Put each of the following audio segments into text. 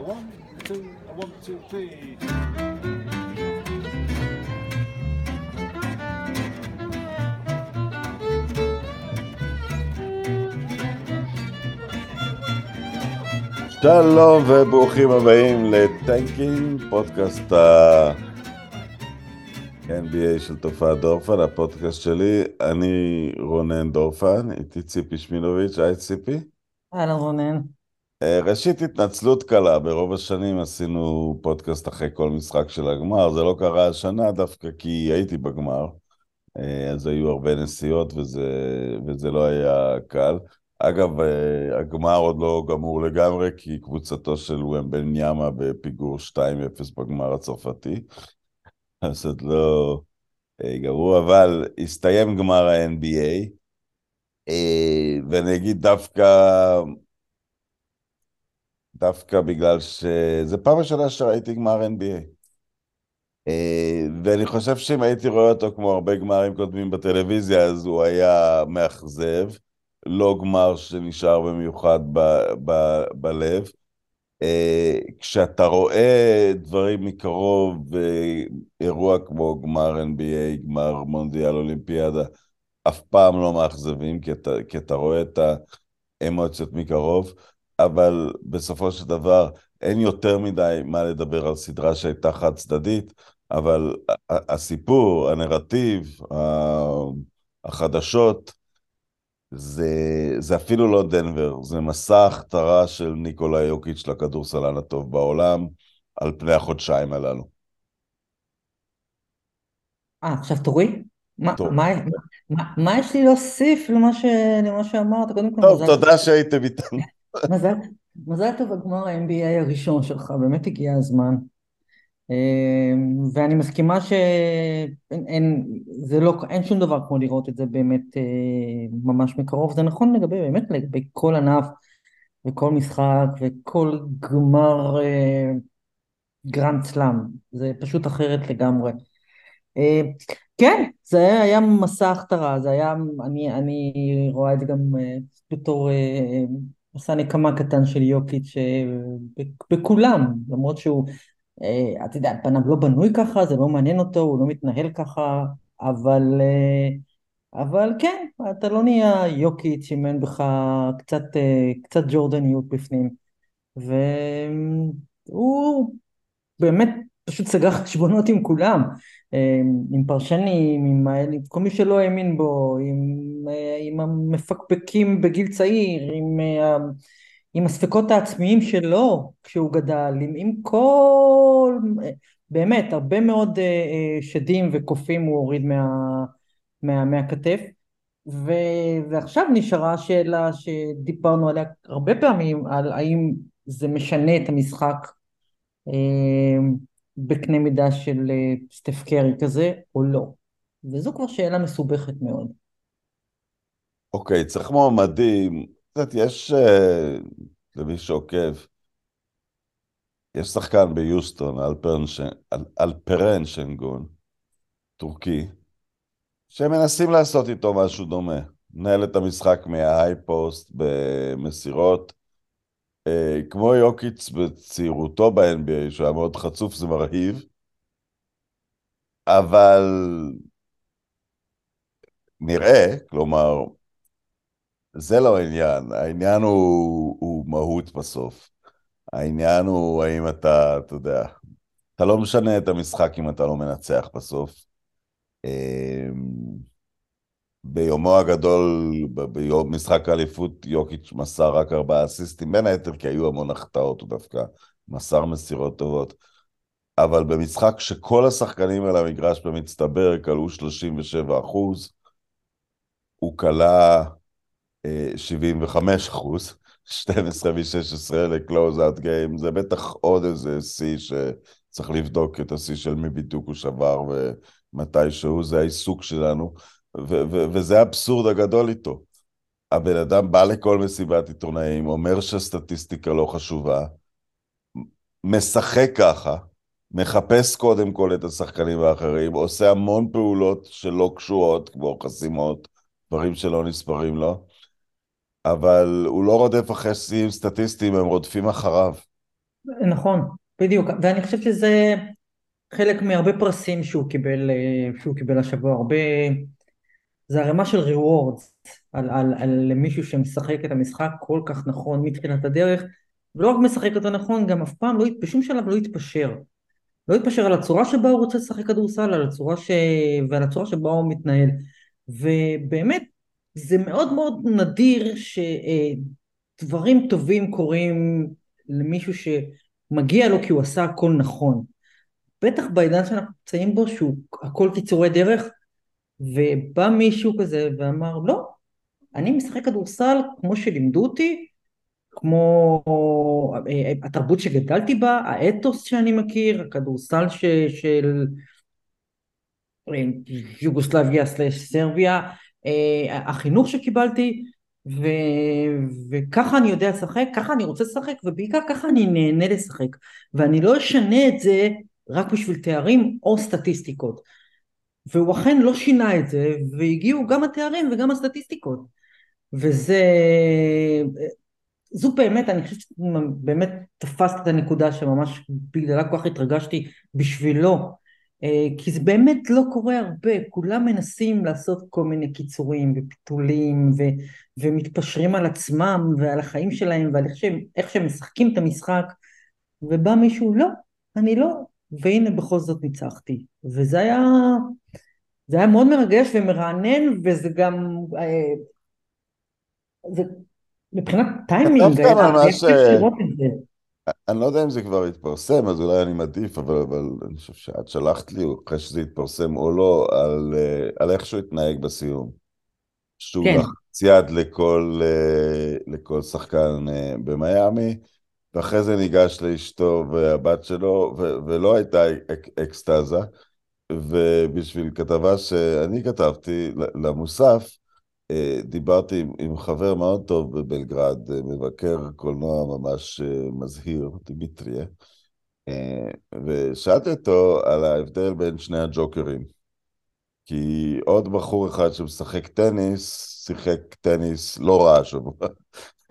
A one, two, a one, two, three. שלום וברוכים הבאים לטנקינג, פודקאסט ה-NBA של תופעת דורפן, הפודקאסט שלי. אני רונן דורפן, איתי ציפי שמינוביץ', היי ציפי. אהלן רונן. אה, ראשית, התנצלות קלה, ברוב השנים עשינו פודקאסט אחרי כל משחק של הגמר, זה לא קרה השנה דווקא כי הייתי בגמר, אה, אז היו הרבה נסיעות וזה, וזה לא היה קל. אגב, אה, הגמר עוד לא גמור לגמרי, כי קבוצתו של ומבן ניאמה בפיגור 2-0 בגמר הצרפתי. אז עוד לא גמרו, אבל הסתיים גמר ה-NBA, ואני אגיד דווקא, דווקא בגלל שזה פעם ראשונה שראיתי גמר NBA. ואני חושב שאם הייתי רואה אותו כמו הרבה גמרים קודמים בטלוויזיה, אז הוא היה מאכזב. לא גמר שנשאר במיוחד ב- ב- בלב. כשאתה רואה דברים מקרוב, אירוע כמו גמר NBA, גמר מונדיאל אולימפיאדה, אף פעם לא מאכזבים, כי אתה, כי אתה רואה את האמוציות מקרוב, אבל בסופו של דבר אין יותר מדי מה לדבר על סדרה שהייתה חד צדדית, אבל הסיפור, הנרטיב, החדשות, זה, זה אפילו לא דנבר, זה מסע הכתרה של ניקולה יוקיץ' לכדורסלן הטוב בעולם על פני החודשיים הללו. אה, עכשיו תורי? מה, מה, מה, מה יש לי להוסיף למה, ש, למה שאמרת? קודם כל, טוב, תודה שהייתם איתנו. מזל, מזל טוב הגמר ה-NBA הראשון שלך, באמת הגיע הזמן. ואני מסכימה שאין זה לא, אין שום דבר כמו לראות את זה באמת ממש מקרוב, זה נכון לגבי באמת לגבי כל ענף וכל משחק וכל גמר גרנד סלאם, זה פשוט אחרת לגמרי. כן, זה היה מסע הכתרה, זה היה, אני, אני רואה את זה גם בתור מסע נקמה קטן של יוקיץ' בכולם, למרות שהוא אתה יודע, פניו לא בנוי ככה, זה לא מעניין אותו, הוא לא מתנהל ככה, אבל, אבל כן, אתה לא נהיה יוקיץ' אם אין בך קצת, קצת ג'ורדניות בפנים. והוא באמת פשוט סגר חשבונות עם כולם, עם פרשנים, עם כל מי שלא האמין בו, עם, עם המפקפקים בגיל צעיר, עם... עם הספקות העצמיים שלו כשהוא גדל, עם, עם כל, באמת, הרבה מאוד שדים וקופים הוא הוריד מה, מה, מהכתף. ו, ועכשיו נשארה שאלה שדיברנו עליה הרבה פעמים, על האם זה משנה את המשחק בקנה מידה של uh, סטף קרי כזה או לא. וזו כבר שאלה מסובכת מאוד. אוקיי, okay, צריך מועמדים. קצת יש, אה, למי שעוקב, יש שחקן ביוסטון, אלפרן, אל, אלפרן שנגון, טורקי, שמנסים לעשות איתו משהו דומה. מנהל את המשחק מההיי פוסט במסירות. אה, כמו יוקיץ בצעירותו ב-NBA, שהוא היה מאוד חצוף, זה מרהיב. אבל נראה, כלומר, זה לא העניין, העניין הוא, הוא מהות בסוף. העניין הוא האם אתה, אתה יודע, אתה לא משנה את המשחק אם אתה לא מנצח בסוף. ביומו הגדול, ביום משחק האליפות, יוקיץ' מסר רק ארבעה אסיסטים, בין היתר כי היו המון החטאות, הוא דווקא מסר מסירות טובות. אבל במשחק שכל השחקנים על המגרש במצטבר קלעו 37 אחוז, הוא קלע 75 אחוז, 12 מ-16 ל close-out game, זה בטח עוד איזה שיא שצריך לבדוק את השיא של מי בדיוק הוא שבר ומתישהו, זה העיסוק שלנו, וזה האבסורד הגדול איתו. הבן אדם בא לכל מסיבת עיתונאים, אומר שהסטטיסטיקה לא חשובה, משחק ככה, מחפש קודם כל את השחקנים האחרים, עושה המון פעולות שלא קשורות, כמו חסימות, דברים שלא נספרים לו, אבל הוא לא רודף אחרי שיאים סטטיסטיים, הם רודפים אחריו. נכון, בדיוק, ואני חושבת שזה חלק מהרבה פרסים שהוא קיבל, אה, שהוא קיבל השבוע, הרבה, זה ערימה של rewards על, על, על מישהו שמשחק את המשחק כל כך נכון מתחילת הדרך, ולא רק משחק אותו נכון, גם אף פעם, לא, בשום שלב לא התפשר. לא התפשר על הצורה שבה הוא רוצה לשחק כדורסל, על הצורה ש... ועל הצורה שבה הוא מתנהל. ובאמת, זה מאוד מאוד נדיר שדברים טובים קורים למישהו שמגיע לו כי הוא עשה הכל נכון. בטח בעידן שאנחנו נמצאים בו, שהוא הכל קיצורי דרך, ובא מישהו כזה ואמר, לא, אני משחק כדורסל כמו שלימדו אותי, כמו אה, התרבות שגדלתי בה, האתוס שאני מכיר, הכדורסל ש, של אה, יוגוסלביה סלש סרביה, אה, החינוך שקיבלתי, ו, וככה אני יודע לשחק, ככה אני רוצה לשחק, ובעיקר ככה אני נהנה לשחק, ואני לא אשנה את זה רק בשביל תארים או סטטיסטיקות. והוא אכן לא שינה את זה, והגיעו גם התארים וגם הסטטיסטיקות. וזה, זו באמת, אני חושבת שבאמת תפסת את הנקודה שממש בגללה כל כך התרגשתי בשבילו, אה, כי זה באמת לא קורה הרבה, כולם מנסים לעשות כל מיני קיצורים ופיתולים ו, ומתפשרים על עצמם ועל החיים שלהם ועל איך שהם, איך שהם משחקים את המשחק, ובא מישהו, לא, אני לא, והנה בכל זאת ניצחתי, וזה היה, זה היה מאוד מרגש ומרענן, וזה גם, אה, זה מבחינת טיימינג, היה כיף לראות את זה. אני לא יודע אם זה כבר התפרסם, אז אולי אני מעדיף, אבל, אבל אני חושב שאת שלחת לי, אחרי שזה התפרסם או לא, על, אה, על איך שהוא התנהג בסיום. שהוא כן. לחץ יד לכל, אה, לכל שחקן אה, במיאמי, ואחרי זה ניגש לאשתו והבת שלו, ו- ולא הייתה אק- אקסטזה. ובשביל כתבה שאני כתבתי למוסף, אה, דיברתי עם, עם חבר מאוד טוב בבלגרד, אה, מבקר קולנוע ממש אה, מזהיר, דימיטריה, ושאלתי אותו על ההבדל בין שני הג'וקרים. כי עוד בחור אחד שמשחק טניס, שיחק טניס לא רע השבוע,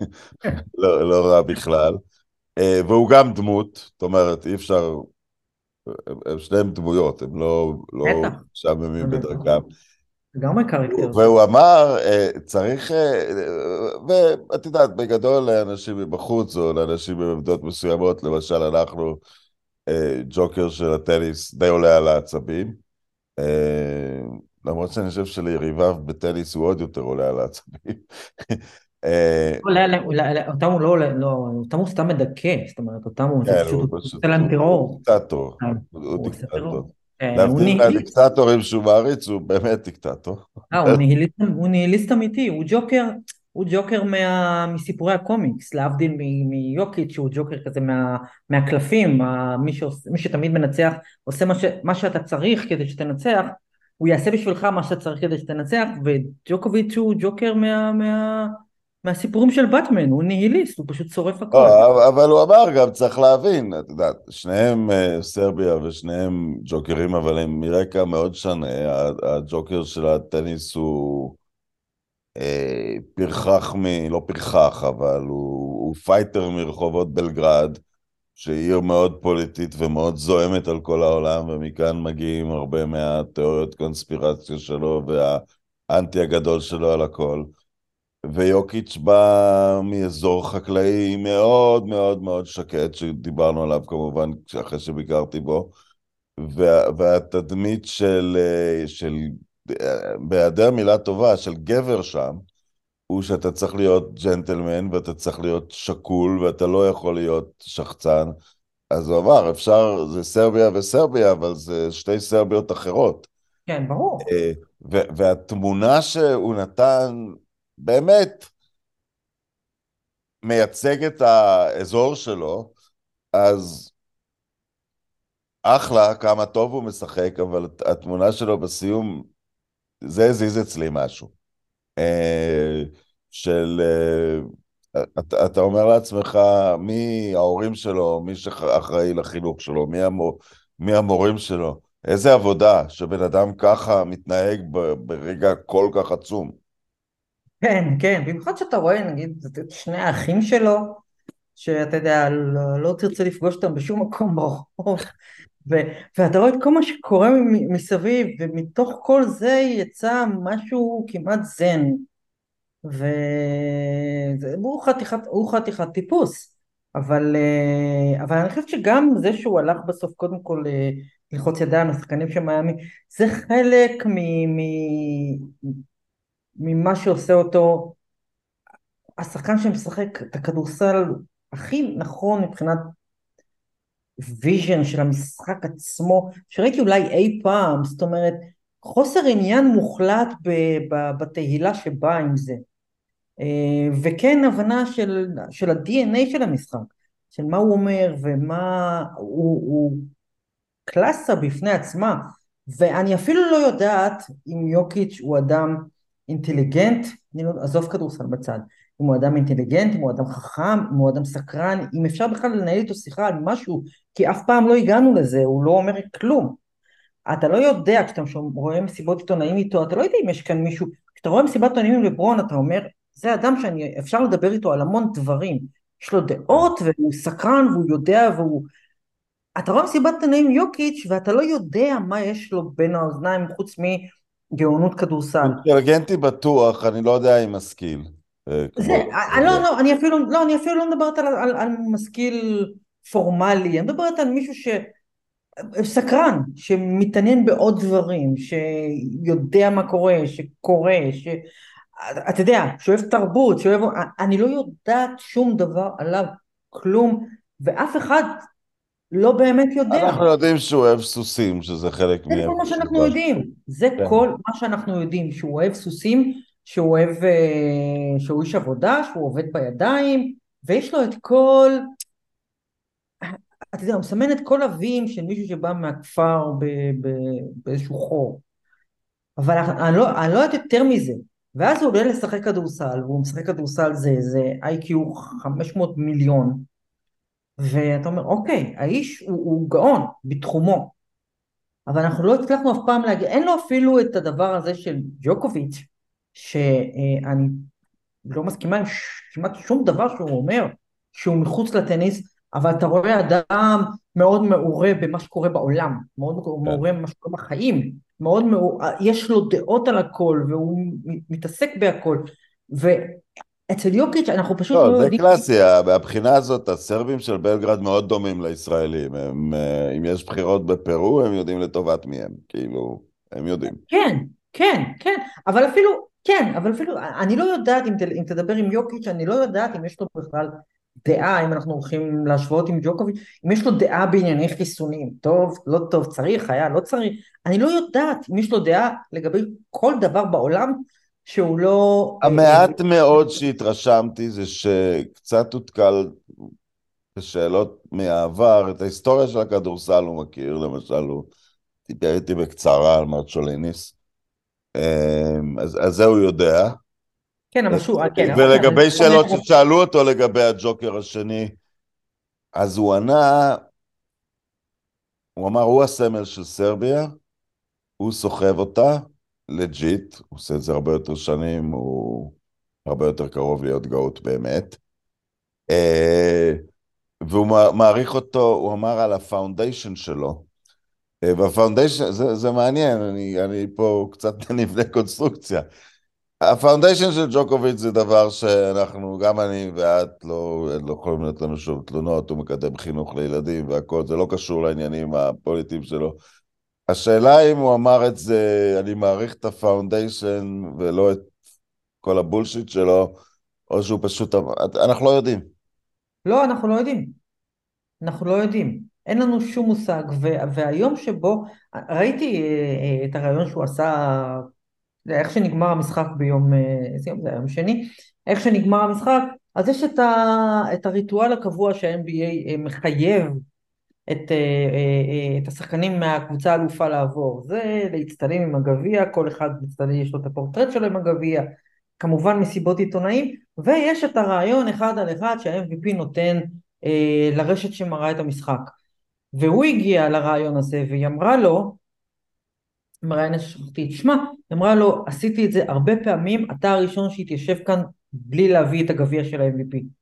לא, לא רע בכלל, והוא גם דמות, זאת אומרת, אי אפשר, הם שניהם דמויות, הם לא, לא משעממים בדרכם. לגמרי קרקטר. והוא אמר, אה, צריך, אה, ואת יודעת, בגדול לאנשים מבחוץ, או לאנשים בעמדות מסוימות, למשל אנחנו, אה, ג'וקר של הטניס די עולה על העצבים. למרות שאני חושב שליריביו בטניס הוא עוד יותר עולה על העצבים. אותם הוא לא עולה, לא, אותם הוא סתם מדכא, זאת אומרת, אותם הוא כן, עושה להם טרור. הוא דיקטטור, הוא דיקטטור. אה, להבדיל מהדיקטטורים שהוא מעריץ, הוא באמת דיקטטור. אה, הוא ניהיליסט אמיתי, הוא ג'וקר, הוא ג'וקר מה, מסיפורי הקומיקס, להבדיל מיוקיץ' שהוא ג'וקר כזה מה, מהקלפים, מי, שתמיד מנצח עושה מה שאתה צריך כדי שתנצח, הוא יעשה בשבילך מה שאתה צריך כדי שתנצח, וג'וקוביץ' הוא ג'וקר מה, מה, מהסיפורים של באטמן, הוא ניהיליסט, הוא פשוט שורף. לא, אבל הוא אמר גם, צריך להבין, את יודעת, שניהם אה, סרביה ושניהם ג'וקרים, אבל הם מרקע מאוד שונה. הג'וקר של הטניס הוא אה, פרחח מ... לא פרחח, אבל הוא, הוא פייטר מרחובות בלגרד, שהיא עיר מאוד פוליטית ומאוד זועמת על כל העולם, ומכאן מגיעים הרבה מהתיאוריות קונספירציה שלו והאנטי הגדול שלו על הכל. ויוקיץ' בא מאזור חקלאי מאוד מאוד מאוד שקט, שדיברנו עליו כמובן אחרי שביקרתי בו, וה, והתדמית של, של, בהיעדר מילה טובה, של גבר שם, הוא שאתה צריך להיות ג'נטלמן ואתה צריך להיות שקול ואתה לא יכול להיות שחצן. אז הוא אמר, אפשר, זה סרביה וסרביה, אבל זה שתי סרביות אחרות. כן, ברור. אה, והתמונה שהוא נתן באמת מייצג את האזור שלו, אז אחלה, כמה טוב הוא משחק, אבל התמונה שלו בסיום, זה הזיז אצלי משהו. אה, של... אה, אתה, אומר לעצמך, מי ההורים שלו, מי שאחראי לחינוך שלו, מי, המור, מי המורים שלו, איזה עבודה שבן אדם ככה מתנהג ברגע כל כך עצום. כן, כן, במיוחד שאתה רואה, נגיד, את שני האחים שלו, שאתה יודע, לא, לא תרצה לפגוש אותם בשום מקום ברחוב, ו, ואתה רואה את כל מה שקורה מסביב, ומתוך כל זה יצא משהו כמעט זן, והוא חתיכת, חתיכת טיפוס, אבל, אה, אבל אני חושבת שגם זה שהוא הלך בסוף קודם כל אה, ללחוץ ידיים לשחקנים של מיאמי, זה חלק מ, מ, ממה שעושה אותו השחקן שמשחק את הכדורסל הכי נכון מבחינת vision של המשחק עצמו, שראיתי אולי אי פעם, זאת אומרת, חוסר עניין מוחלט בתהילה שבאה עם זה. אה, וכן הבנה של, של ה-DNA של המשחק, של מה הוא אומר ומה הוא, הוא קלאסה בפני עצמה, ואני אפילו לא יודעת אם יוקיץ' הוא אדם אינטליגנט, אני לא, עזוב כדורסל בצד, אם הוא אדם אינטליגנט, אם הוא אדם חכם, אם הוא אדם סקרן, אם אפשר בכלל לנהל איתו שיחה על משהו, כי אף פעם לא הגענו לזה, הוא לא אומר כלום. אתה לא יודע, כשאתה רואה מסיבות עיתונאים איתו, אתה לא יודע אם יש כאן מישהו, כשאתה רואה מסיבת עיתונאים עם לברון, אתה אומר, זה אדם שאפשר לדבר איתו על המון דברים. יש לו דעות, והוא סקרן, והוא יודע, והוא... אתה רואה מסיבת עיתונאים יוקיץ', ואתה לא יודע מה יש לו בין האוזניים, חוץ מגאונות כדורסל. אינטליגנטי בטוח, אני לא יודע אם משכיל. אה, זה, אה, לא, לא, אני אפילו, לא, אני אפילו לא מדברת על, על, על משכיל פורמלי, אני מדברת על מישהו ש... סקרן, שמתעניין בעוד דברים, שיודע מה קורה, שקורא, ש... אתה יודע, שאוהב תרבות, שאוהב... אני לא יודעת שום דבר עליו, כלום, ואף אחד לא באמת יודע. אנחנו יודעים שהוא אוהב סוסים, שזה חלק מ... זה כל מה שאנחנו יודעים. זה כן. כל מה שאנחנו יודעים, שהוא אוהב סוסים, שהוא אוהב, אה, שהוא איש עבודה, שהוא עובד בידיים, ויש לו את כל, אתה יודע, הוא מסמן את כל אבים של מישהו שבא מהכפר באיזשהו חור. אבל אני לא, אני לא יודעת יותר מזה. ואז הוא עולה לשחק כדורסל, והוא משחק כדורסל זה, זה איי-קיו 500 מיליון, ואתה אומר, אוקיי, האיש הוא, הוא גאון בתחומו, אבל אנחנו לא הצלחנו אף פעם להגיד, אין לו אפילו את הדבר הזה של ג'וקוביץ', שאני לא מסכימה עם כמעט שום דבר שהוא אומר, שהוא מחוץ לטניס, אבל אתה רואה אדם מאוד מעורה במה שקורה בעולם, מאוד כן. מעורה במה שקורה בחיים, מאוד מעורה, יש לו דעות על הכל, והוא מתעסק בהכל, ואצל יוקיץ' אנחנו פשוט לא, לא יודעים... זה קלאסי, מהבחינה הזאת הסרבים של בלגרד מאוד דומים לישראלים, הם, אה, אם יש בחירות בפרו הם יודעים לטובת מי הם, כאילו, הם יודעים. כן, כן, כן, אבל אפילו, כן, אבל אפילו, אני לא יודעת אם, אם תדבר עם יוקיץ', אני לא יודעת אם יש לו בכלל דעה, אם אנחנו הולכים להשוות עם ג'וקוביץ', אם יש לו דעה בענייני חיסונים, טוב, לא טוב, צריך, היה, לא צריך, אני לא יודעת אם יש לו דעה לגבי כל דבר בעולם שהוא לא... המעט מאוד שהתרשמתי זה שקצת הותקל בשאלות מהעבר, את ההיסטוריה של הכדורסל הוא מכיר, למשל הוא דיבר איתי בקצרה על מרצ'וליניס, אמ, אז, אז זה הוא יודע. כן, אבל שוב, כן. ולגבי כן, שאלות ששאלו אותו לגבי הג'וקר השני, אז הוא ענה, הוא אמר, הוא הסמל של סרביה, הוא סוחב אותה, legit, הוא עושה את זה הרבה יותר שנים, הוא הרבה יותר קרוב להיות גאות באמת. אה, והוא מעריך אותו, הוא אמר על ה foundation שלו, אה, וה foundation, זה, זה מעניין, אני, אני פה קצת נבנה קונסטרוקציה. ה foundation של ג'וקוביץ' זה דבר שאנחנו, גם אני ואת, לא, לא יכולים לתת לנו שוב תלונות, הוא מקדם חינוך לילדים והכל, זה לא קשור לעניינים הפוליטיים שלו. השאלה אם הוא אמר את זה, אני מעריך את ה foundation ולא את כל ה bullshit שלו, או שהוא פשוט, אנחנו לא יודעים. לא, אנחנו לא יודעים. אנחנו לא יודעים. אין לנו שום מושג, והיום שבו, ראיתי אה, אה, את הריאיון שהוא עשה, איך שנגמר המשחק ביום, אה, איזה יום זה היום שני, איך שנגמר המשחק, אז יש את, ה, את הריטואל הקבוע שה-NBA מחייב את, את השחקנים מהקבוצה האלופה לעבור, זה להצטלם עם הגביע, כל אחד מצטלם, יש לו את הפורטרט שלו עם הגביע, כמובן מסיבות עיתונאים, ויש את הרעיון אחד על אחד שה-MVP נותן אה, לרשת שמראה את המשחק. והוא הגיע לרעיון הזה והיא אמרה לו, מראיינת ששכחתי את שמה, היא אמרה לו עשיתי את זה הרבה פעמים, אתה הראשון שהתיישב כאן בלי להביא את הגביע של ה-MVP.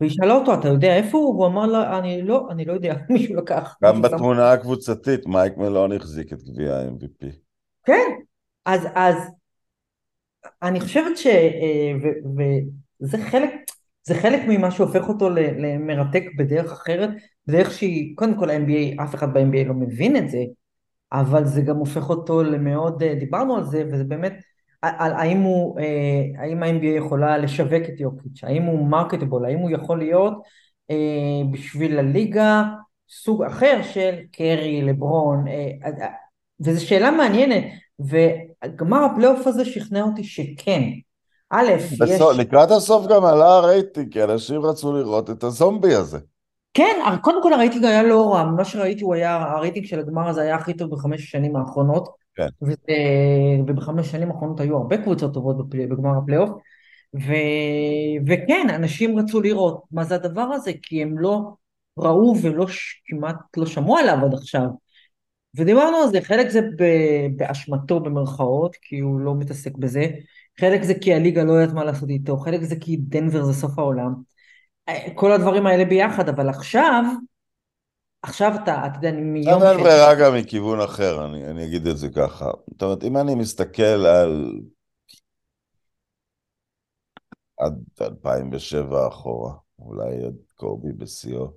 והיא שאלה אותו, אתה יודע איפה הוא? והוא אמר לה, אני לא, אני לא יודע, מישהו לקח. גם שם- בתמונה הקבוצתית, מייק מלון החזיק את גביע ה-MVP. כן, אז, אז אני חושבת ש... אה, וזה חלק, זה חלק ממה שהופך אותו למרתק בדרך אחרת, בדרך שהיא, קודם כל ה-NBA, אף אחד ב-NBA לא מבין את זה, אבל זה גם הופך אותו למאוד, אה, דיברנו על זה, וזה באמת, על, האם הוא, אה, האם ה-NBA יכולה לשווק את יוקיץ', האם הוא מרקטבול, האם הוא יכול להיות אה, בשביל הליגה סוג אחר של קרי, לברון, אה, וזו שאלה מעניינת, וגמר הפלייאוף הזה שכנע אותי שכן. א', יש... לקראת הסוף גם עלה הרייטינג, כי אנשים רצו לראות את הזומבי הזה. כן, קודם כל הרייטינג היה לא רע, מה שראיתי הוא היה, הרייטינג של הגמר הזה היה הכי טוב בחמש השנים האחרונות, כן. ובחמש השנים האחרונות היו הרבה קבוצות טובות בגמר הפלייאוף, ו, וכן, אנשים רצו לראות מה זה הדבר הזה, כי הם לא ראו ולא כמעט לא שמעו עליו עד עכשיו. ודיברנו על זה, חלק זה ב- באשמתו במרכאות, כי הוא לא מתעסק בזה, חלק זה כי הליגה לא יודעת מה לעשות איתו, חלק זה כי דנבר זה סוף העולם. כל הדברים האלה ביחד, אבל עכשיו, עכשיו אתה, אתה יודע, אני מיום אין ברירה גם מכיוון אחר, אני, אני אגיד את זה ככה. זאת אומרת, אם אני מסתכל על... עד 2007 אחורה, אולי עד קובי בשיאו,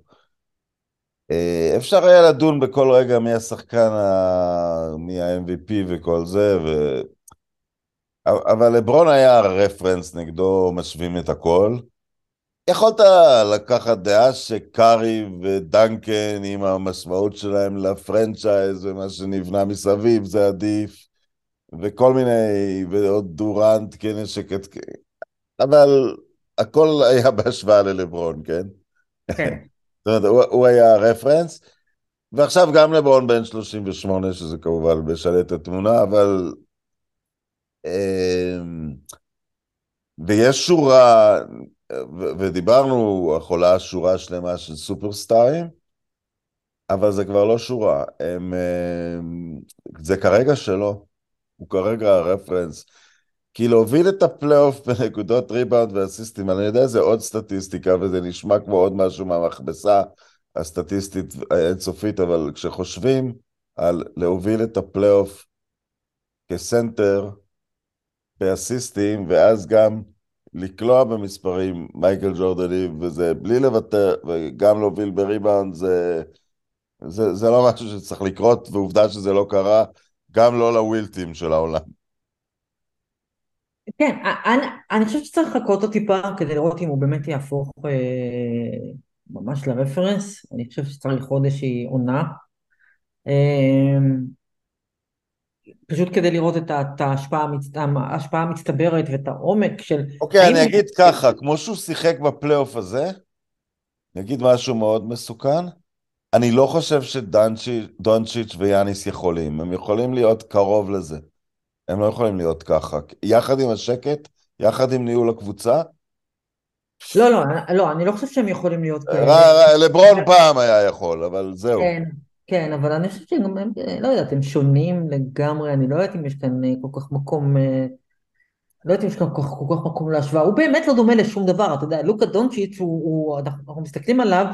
אה, אפשר היה לדון בכל רגע מי השחקן, ה... מי ה-MVP וכל זה, ו... אבל לברון היה רפרנס נגדו, משווים את הכל. יכולת לקחת דעה שקארי ודנקן עם המשמעות שלהם לפרנצ'ייז ומה שנבנה מסביב זה עדיף וכל מיני, ועוד דורנט כנשק, אבל הכל היה בהשוואה ללברון, כן? כן. זאת אומרת, הוא, הוא היה הרפרנס, ועכשיו גם לברון בן 38, שזה כמובן משנה את התמונה, אבל... אמ, ויש שורה, ודיברנו, עולה שורה שלמה של סופרסטארים, אבל זה כבר לא שורה, הם, זה כרגע שלו, הוא כרגע ה reference. כי להוביל את הפלייאוף בנקודות ריבאונד ואסיסטים, אני יודע, זה עוד סטטיסטיקה וזה נשמע כמו עוד משהו מהמכבסה הסטטיסטית האינסופית, אבל כשחושבים על להוביל את הפלייאוף כסנטר באסיסטים, ואז גם לקלוע במספרים מייקל ג'ורדנים, וזה בלי לוותר, וגם להוביל בריבאונד, זה, זה, זה לא משהו שצריך לקרות, ועובדה שזה לא קרה, גם לא לווילטים של העולם. כן, אני, אני חושבת שצריך לחכות עוד טיפה כדי לראות אם הוא באמת יהפוך אה, ממש לרפרנס, אני חושבת שצריך עוד איזושהי עונה. אה, פשוט כדי לראות את. ההשפעה המצטברת ואת העומק של... אוקיי, אני אגיד ככה, כמו שהוא שיחק בפלייאוף הזה, אני אגיד משהו מאוד מסוכן, אני לא חושב שדונצ'יץ' ויאניס יכולים, הם יכולים להיות קרוב לזה. הם לא יכולים להיות ככה. יחד עם השקט, יחד עם ניהול הקבוצה. לא, לא, לא, אני לא חושב שהם יכולים להיות כאלה. לברון פעם היה יכול, אבל זהו. כן, כן, אבל אני חושבת שגם הם, לא יודעת, הם שונים לגמרי, אני לא יודעת אם יש כאן כל כך מקום, לא יודעת אם יש כאן כל כך, כל כך מקום להשוואה, הוא באמת לא דומה לשום דבר, אתה יודע, לוקה דונצ'יץ', הוא, הוא, אנחנו מסתכלים עליו,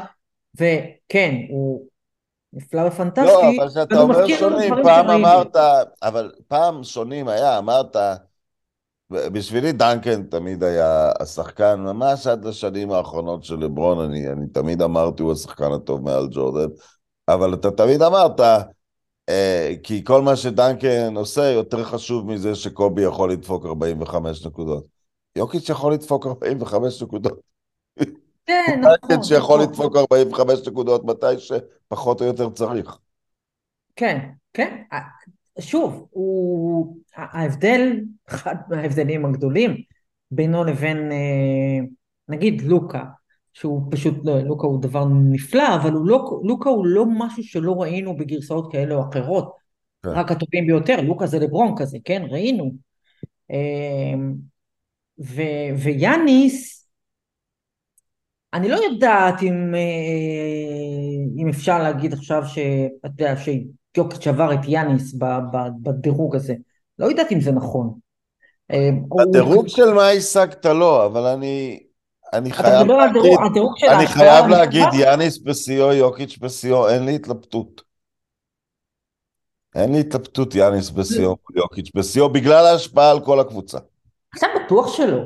וכן, הוא נפלא ופנטסטי. לא, אבל כשאתה אומר שונים, פעם אמרת, אבל פעם שונים היה, אמרת, בשבילי דנקן תמיד היה השחקן, ממש עד לשנים האחרונות של לברון, אני, אני תמיד אמרתי, הוא השחקן הטוב מעל ג'ורדן, אבל אתה תמיד אמרת, אה, כי כל מה שדנקן עושה יותר חשוב מזה שקובי יכול לדפוק 45 נקודות. יוקיץ' יכול לדפוק 45 נקודות. כן, נכון. שיכול לדפוק 45 נקודות מתי שפחות או יותר צריך. כן, כן. שוב, הוא... ההבדל, אחד מההבדלים הגדולים בינו לבין, נגיד, לוקה, שהוא פשוט, לוקה הוא דבר נפלא, אבל הוא לא, לוקה הוא לא משהו שלא ראינו בגרסאות כאלה או אחרות. כן. רק הטובים ביותר, לוקה זה לברון כזה, כן? ראינו. ו, ויאניס, אני לא יודעת אם, אם אפשר להגיד עכשיו שאתה יודע, שיוקיץ' עבר את יאניס בדירוג הזה. לא יודעת אם זה נכון. הדירוג של מה השגת לא, אבל אני, אני חייב להגיד, אני חייב? להגיד יאניס בשיאו, יוקיץ' בשיאו, אין לי התלבטות. אין לי התלבטות יאניס בשיאו, יוקיץ' בשיאו, בגלל ההשפעה על כל הקבוצה. עכשיו בטוח שלא.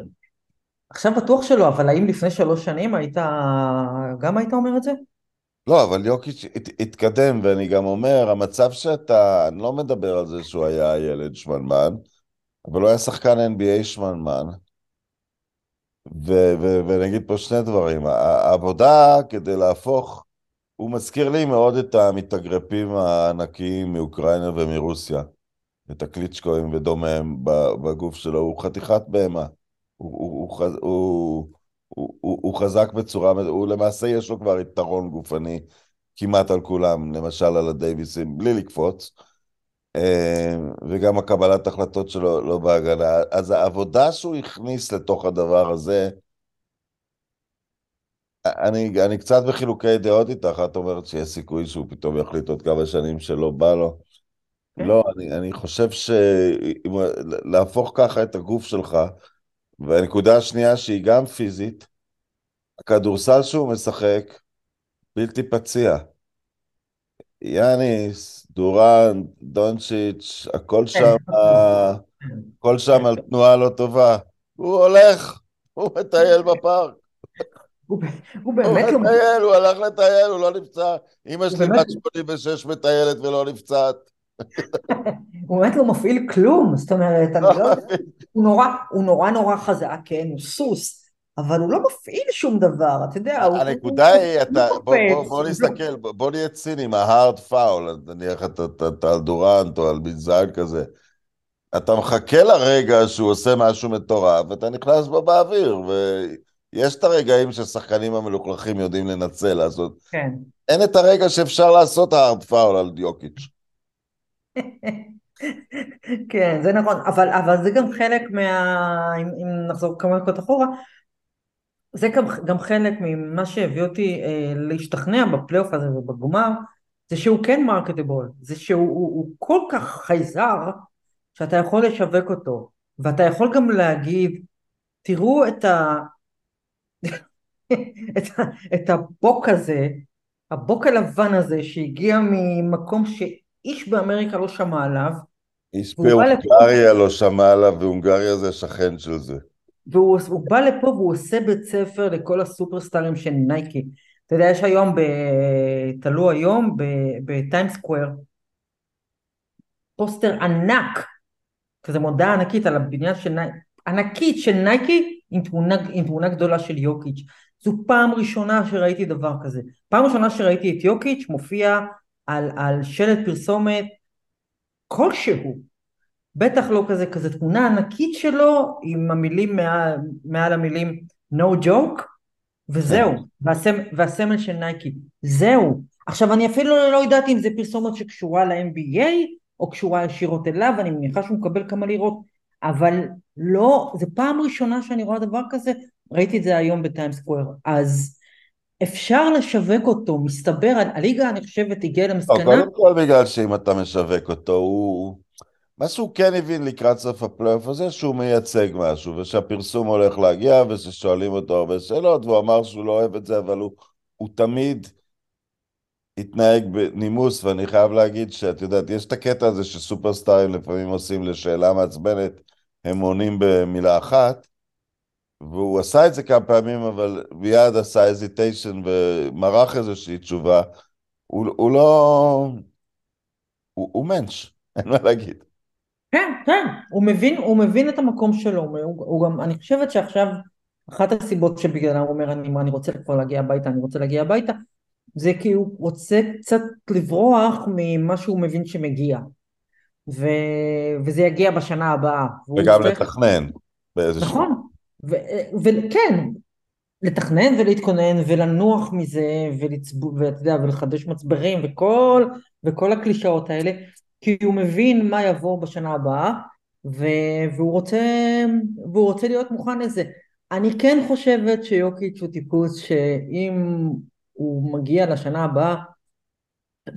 עכשיו בטוח שלא, אבל האם לפני שלוש שנים היית, גם היית אומר את זה? לא, אבל יוקיץ' הת, התקדם, ואני גם אומר, המצב שאתה, אני לא מדבר על זה שהוא היה ילד שמנמן, אבל הוא היה שחקן NBA שמנמן, ו- ו- ואני אגיד פה שני דברים, העבודה כדי להפוך, הוא מזכיר לי מאוד את המתאגרפים הענקיים מאוקראינה ומרוסיה, את הקליצ'קואים ודומיהם בגוף שלו, הוא חתיכת בהמה, הוא, הוא, הוא, הוא, הוא, הוא, הוא חזק בצורה, הוא למעשה יש לו כבר יתרון גופני כמעט על כולם, למשל על הדייוויסים, בלי לקפוץ, וגם הקבלת החלטות שלו לא בהגנה. אז העבודה שהוא הכניס לתוך הדבר הזה, אני, אני קצת בחילוקי דעות איתך, את אומרת שיש סיכוי שהוא פתאום יחליט עוד כמה שנים שלא בא לו. כן. לא, אני, אני חושב שלהפוך ככה את הגוף שלך, והנקודה השנייה שהיא גם פיזית, הכדורסל שהוא משחק, בלתי פציע. יאניס, דורן, דונצ'יץ', הכל כן, שם, הכל שם על תנועה לא טובה. הוא הולך, הוא מטייל בפארק. הוא הוא הוא באמת לא... מטייל, הוא הלך לטייל, הוא לא נפצע. אמא שלי בת 86 מטיילת ולא נפצעת. הוא באמת לא מפעיל כלום, זאת אומרת, אני לא יודעת, הוא נורא, הוא נורא נורא חזק, כן, הוא סוס, אבל הוא לא מפעיל שום דבר, אתה יודע, הוא... הנקודה היא, אתה, לא בוא, לא- נסתכל, בוא, נהיה ציניים, ההארד פאול, נניח אתה, על דורנט או על בנזן כזה, אתה מחכה לרגע שהוא עושה משהו מטורף, ואתה נכנס בו באוויר, ויש את הרגעים ששחקנים המלוכלכים יודעים לנצל, לעשות. כן. אין את הרגע שאפשר לעשות הארד פאול על דיוקיץ'. כן, זה נכון, אבל, אבל זה גם חלק מה... אם, אם נחזור כמה דקות אחורה, זה גם, גם חלק ממה שהביא אותי אה, להשתכנע בפלייאוף הזה ובגמר, זה שהוא כן מרקטיבול, זה שהוא הוא, הוא כל כך חייזר, שאתה יכול לשווק אותו, ואתה יכול גם להגיד, תראו את ה... את, ה... את הבוק הזה, הבוק הלבן הזה שהגיע ממקום שאיש באמריקה לא שמע עליו, איש לפה- בהונגריה לא שמע עליו, והונגריה זה שכן של זה. והוא הוא בא לפה והוא עושה בית ספר לכל הסופרסטארים של נייקי. אתה יודע, יש היום, ב... תלו היום בטיים סקוואר, פוסטר ענק, כזה מודעה ענקית על הבניין של נייקי, ענקית של נייקי עם תמונה, עם תמונה גדולה של יוקיץ'. זו פעם ראשונה שראיתי דבר כזה. פעם ראשונה שראיתי את יוקיץ' מופיע על, על שלט פרסומת כלשהו. בטח לא כזה, כזה תמונה ענקית שלו עם המילים מעל, מעל המילים no joke וזהו, והסמל, והסמל של נייקי, זהו. עכשיו אני אפילו לא יודעת אם זה פרסומת שקשורה ל-NBA או קשורה ישירות אליו, אני מניחה שהוא מקבל כמה לירות, אבל לא, זה פעם ראשונה שאני רואה דבר כזה, ראיתי את זה היום בטיים סקוואר, אז אפשר לשווק אותו, מסתבר, הליגה אני חושבת הגיעה לא, למסקנה, קודם כל בגלל שאם אתה משווק אותו, הוא... מה שהוא כן הבין לקראת סוף הפלייאוף הזה, שהוא מייצג משהו, ושהפרסום הולך להגיע, וששואלים אותו הרבה שאלות, והוא אמר שהוא לא אוהב את זה, אבל הוא, הוא תמיד התנהג בנימוס, ואני חייב להגיד שאת יודעת, יש את הקטע הזה שסופרסטארים לפעמים עושים לשאלה מעצבנת, הם עונים במילה אחת, והוא עשה את זה כמה פעמים, אבל מיד עשה הזיטיישן ומרח איזושהי תשובה. הוא, הוא לא... הוא, הוא מענץ', אין מה להגיד. כן, כן, הוא מבין, הוא מבין את המקום שלו, הוא, הוא גם, אני חושבת שעכשיו אחת הסיבות שבגללה הוא אומר אני, אני רוצה כבר להגיע הביתה, אני רוצה להגיע הביתה, זה כי הוא רוצה קצת לברוח ממה שהוא מבין שמגיע, ו, וזה יגיע בשנה הבאה. וגם יצטרך- לתכנן באיזשהו... נכון, וכן, לתכנן ולהתכונן ולנוח מזה ולצבו, ואתה יודע, ולחדש מצברים וכל, וכל הקלישאות האלה, כי הוא מבין מה יבוא בשנה הבאה, ו, והוא רוצה, והוא רוצה להיות מוכן לזה. אני כן חושבת שיוקיץ' הוא טיפוס שאם הוא מגיע לשנה הבאה,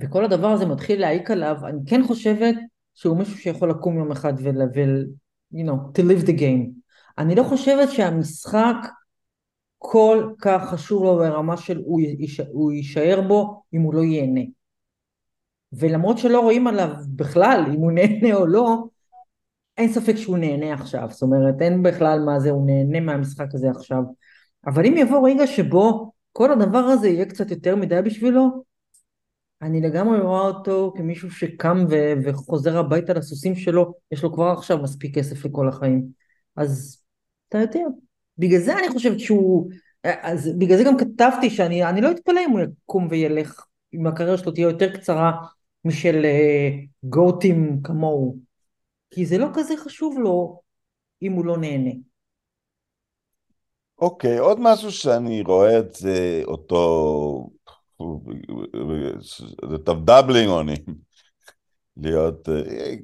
וכל הדבר הזה מתחיל להעיק עליו, אני כן חושבת שהוא מישהו שיכול לקום יום אחד ול... ול you know, to live the game. אני לא חושבת שהמשחק כל כך חשוב לו ברמה של הוא, ייש, הוא יישאר בו אם הוא לא ייהנה. ולמרות שלא רואים עליו בכלל אם הוא נהנה או לא, אין ספק שהוא נהנה עכשיו, זאת אומרת אין בכלל מה זה, הוא נהנה מהמשחק הזה עכשיו. אבל אם יבוא רגע שבו כל הדבר הזה יהיה קצת יותר מדי בשבילו, אני לגמרי רואה אותו כמישהו שקם ו- וחוזר הביתה לסוסים שלו, יש לו כבר עכשיו מספיק כסף לכל החיים. אז אתה יודע, בגלל זה אני חושבת שהוא, אז בגלל זה גם כתבתי שאני אני לא אתפלא אם הוא יקום וילך, אם הקריירה שלו תהיה יותר קצרה משל uh, GOAT ים כמוהו, כי זה לא כזה חשוב לו אם הוא לא נהנה. אוקיי, עוד משהו שאני רואה את זה, אותו, זה דאבלינג אונים, להיות אה,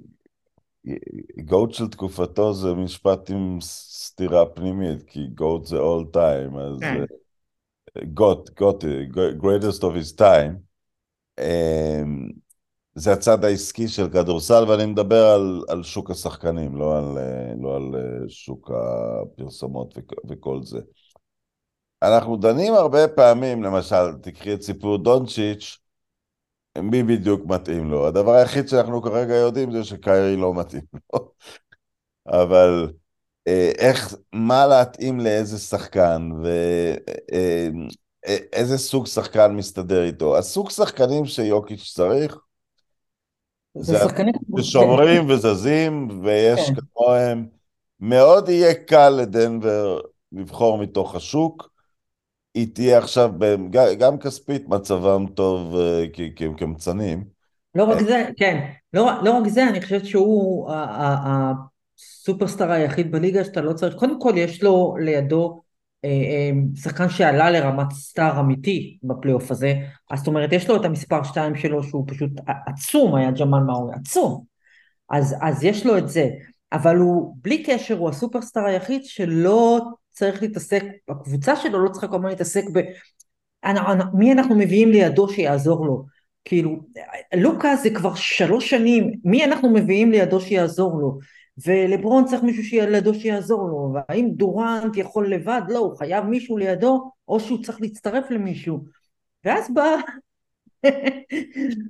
GOAT של תקופתו זה משפט עם סתירה פנימית, כי GOAT זה all time, אז גוט, גוט, greatest of his time. Um, זה הצד העסקי של כדורסל, ואני מדבר על, על שוק השחקנים, לא על, לא על שוק הפרסומות וכל זה. אנחנו דנים הרבה פעמים, למשל, תקחי את סיפור דונצ'יץ', מי בדיוק מתאים לו. הדבר היחיד שאנחנו כרגע יודעים זה שקיירי לא מתאים לו. אבל אה, איך, מה להתאים לאיזה שחקן, ואיזה אה, סוג שחקן מסתדר איתו. הסוג שחקנים שיוקיץ' צריך, זה שחקנים ששומרים וזזים, ויש כן. כמוהם. מאוד יהיה קל לדנבר לבחור מתוך השוק. היא תהיה עכשיו, גם כספית מצבם טוב אה, כי הם קמצנים. לא רק זה, כן, לא, לא רק זה, אני חושבת שהוא הסופרסטאר היחיד בליגה שאתה לא צריך, קודם כל יש לו לידו אה, אה, שחקן שעלה לרמת סטאר אמיתי בפלייאוף הזה, אז זאת אומרת יש לו את המספר 2 שלו שהוא פשוט עצום, היה ג'מאל מאורי, עצום, אז, אז יש לו את זה, אבל הוא בלי קשר הוא הסופרסטאר היחיד שלא צריך להתעסק, הקבוצה שלו לא צריכה כל הזמן להתעסק ב... מי אנחנו מביאים לידו שיעזור לו? כאילו, לוקה זה כבר שלוש שנים, מי אנחנו מביאים לידו שיעזור לו? ולברון צריך מישהו שיהיה לידו שיעזור לו, והאם דורנט יכול לבד? לא, הוא חייב מישהו לידו, או שהוא צריך להצטרף למישהו. ואז בא,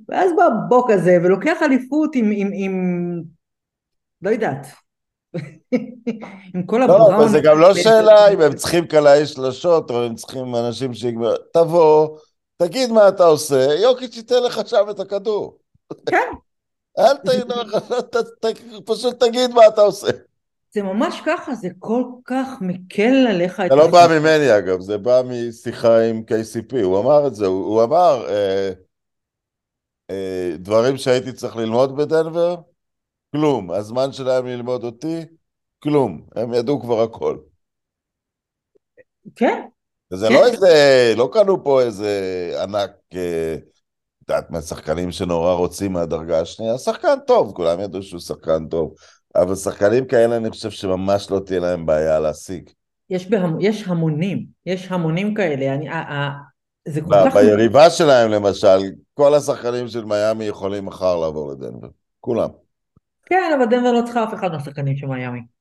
ואז בא בוק הזה, ולוקח אליפות עם, עם, עם, לא יודעת, עם כל הבראון. לא, אבל זה גם לא שאלה אם הם צריכים קלעי שלשות, או הם צריכים אנשים שיגמר... תבוא, תגיד מה אתה עושה, יוקיץ' ייתן לך שם את הכדור. כן. אל לך, פשוט תגיד מה אתה עושה. זה ממש ככה, זה כל כך מקל עליך. זה לא בא ממני אגב, זה בא משיחה עם KCP, הוא אמר את זה, הוא אמר אה, אה, דברים שהייתי צריך ללמוד בדנבר, כלום. הזמן שלהם ללמוד אותי, כלום. הם ידעו כבר הכל. כן. כן. לא איזה, לא קנו פה איזה ענק, אה, יודעת, מהשחקנים שנורא רוצים מהדרגה השנייה. שחקן טוב, כולם ידעו שהוא שחקן טוב. אבל שחקנים כאלה, אני חושב שממש לא תהיה להם בעיה להשיג. יש, בהמ... יש המונים, יש המונים כאלה. אני, ה, ה, זה כל ב- כך... ביריבה שלהם, למשל, כל השחקנים של מיאמי יכולים מחר לעבור לדנבר. כולם. כן, אבל דנבר לא צריכה אף אחד מהשחקנים של מיאמי.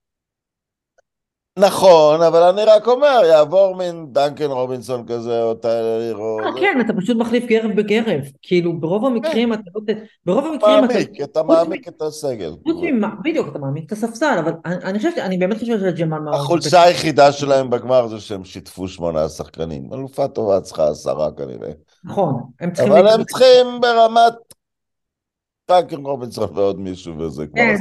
נכון, אבל אני רק אומר, יעבור מין דנקן רובינסון כזה, או טיילר או... אה, כן, אתה פשוט מחליף גרב בגרב. כאילו, ברוב כן. המקרים אתה לא... ברוב המקרים אתה... מעמיק, אתה מעמיק את הסגל. בדיוק, אתה מעמיק את הספסל, אבל אני חושבת, אני באמת חושבת שג'מאל מאור... החולשה היחידה שלהם בגמר זה שהם שיתפו שמונה שחקנים. אלופה טובה צריכה עשרה כנראה. נכון, הם צריכים... אבל הם צריכים ברמת טאקר רובינסון ועוד מישהו וזה כבר... כן,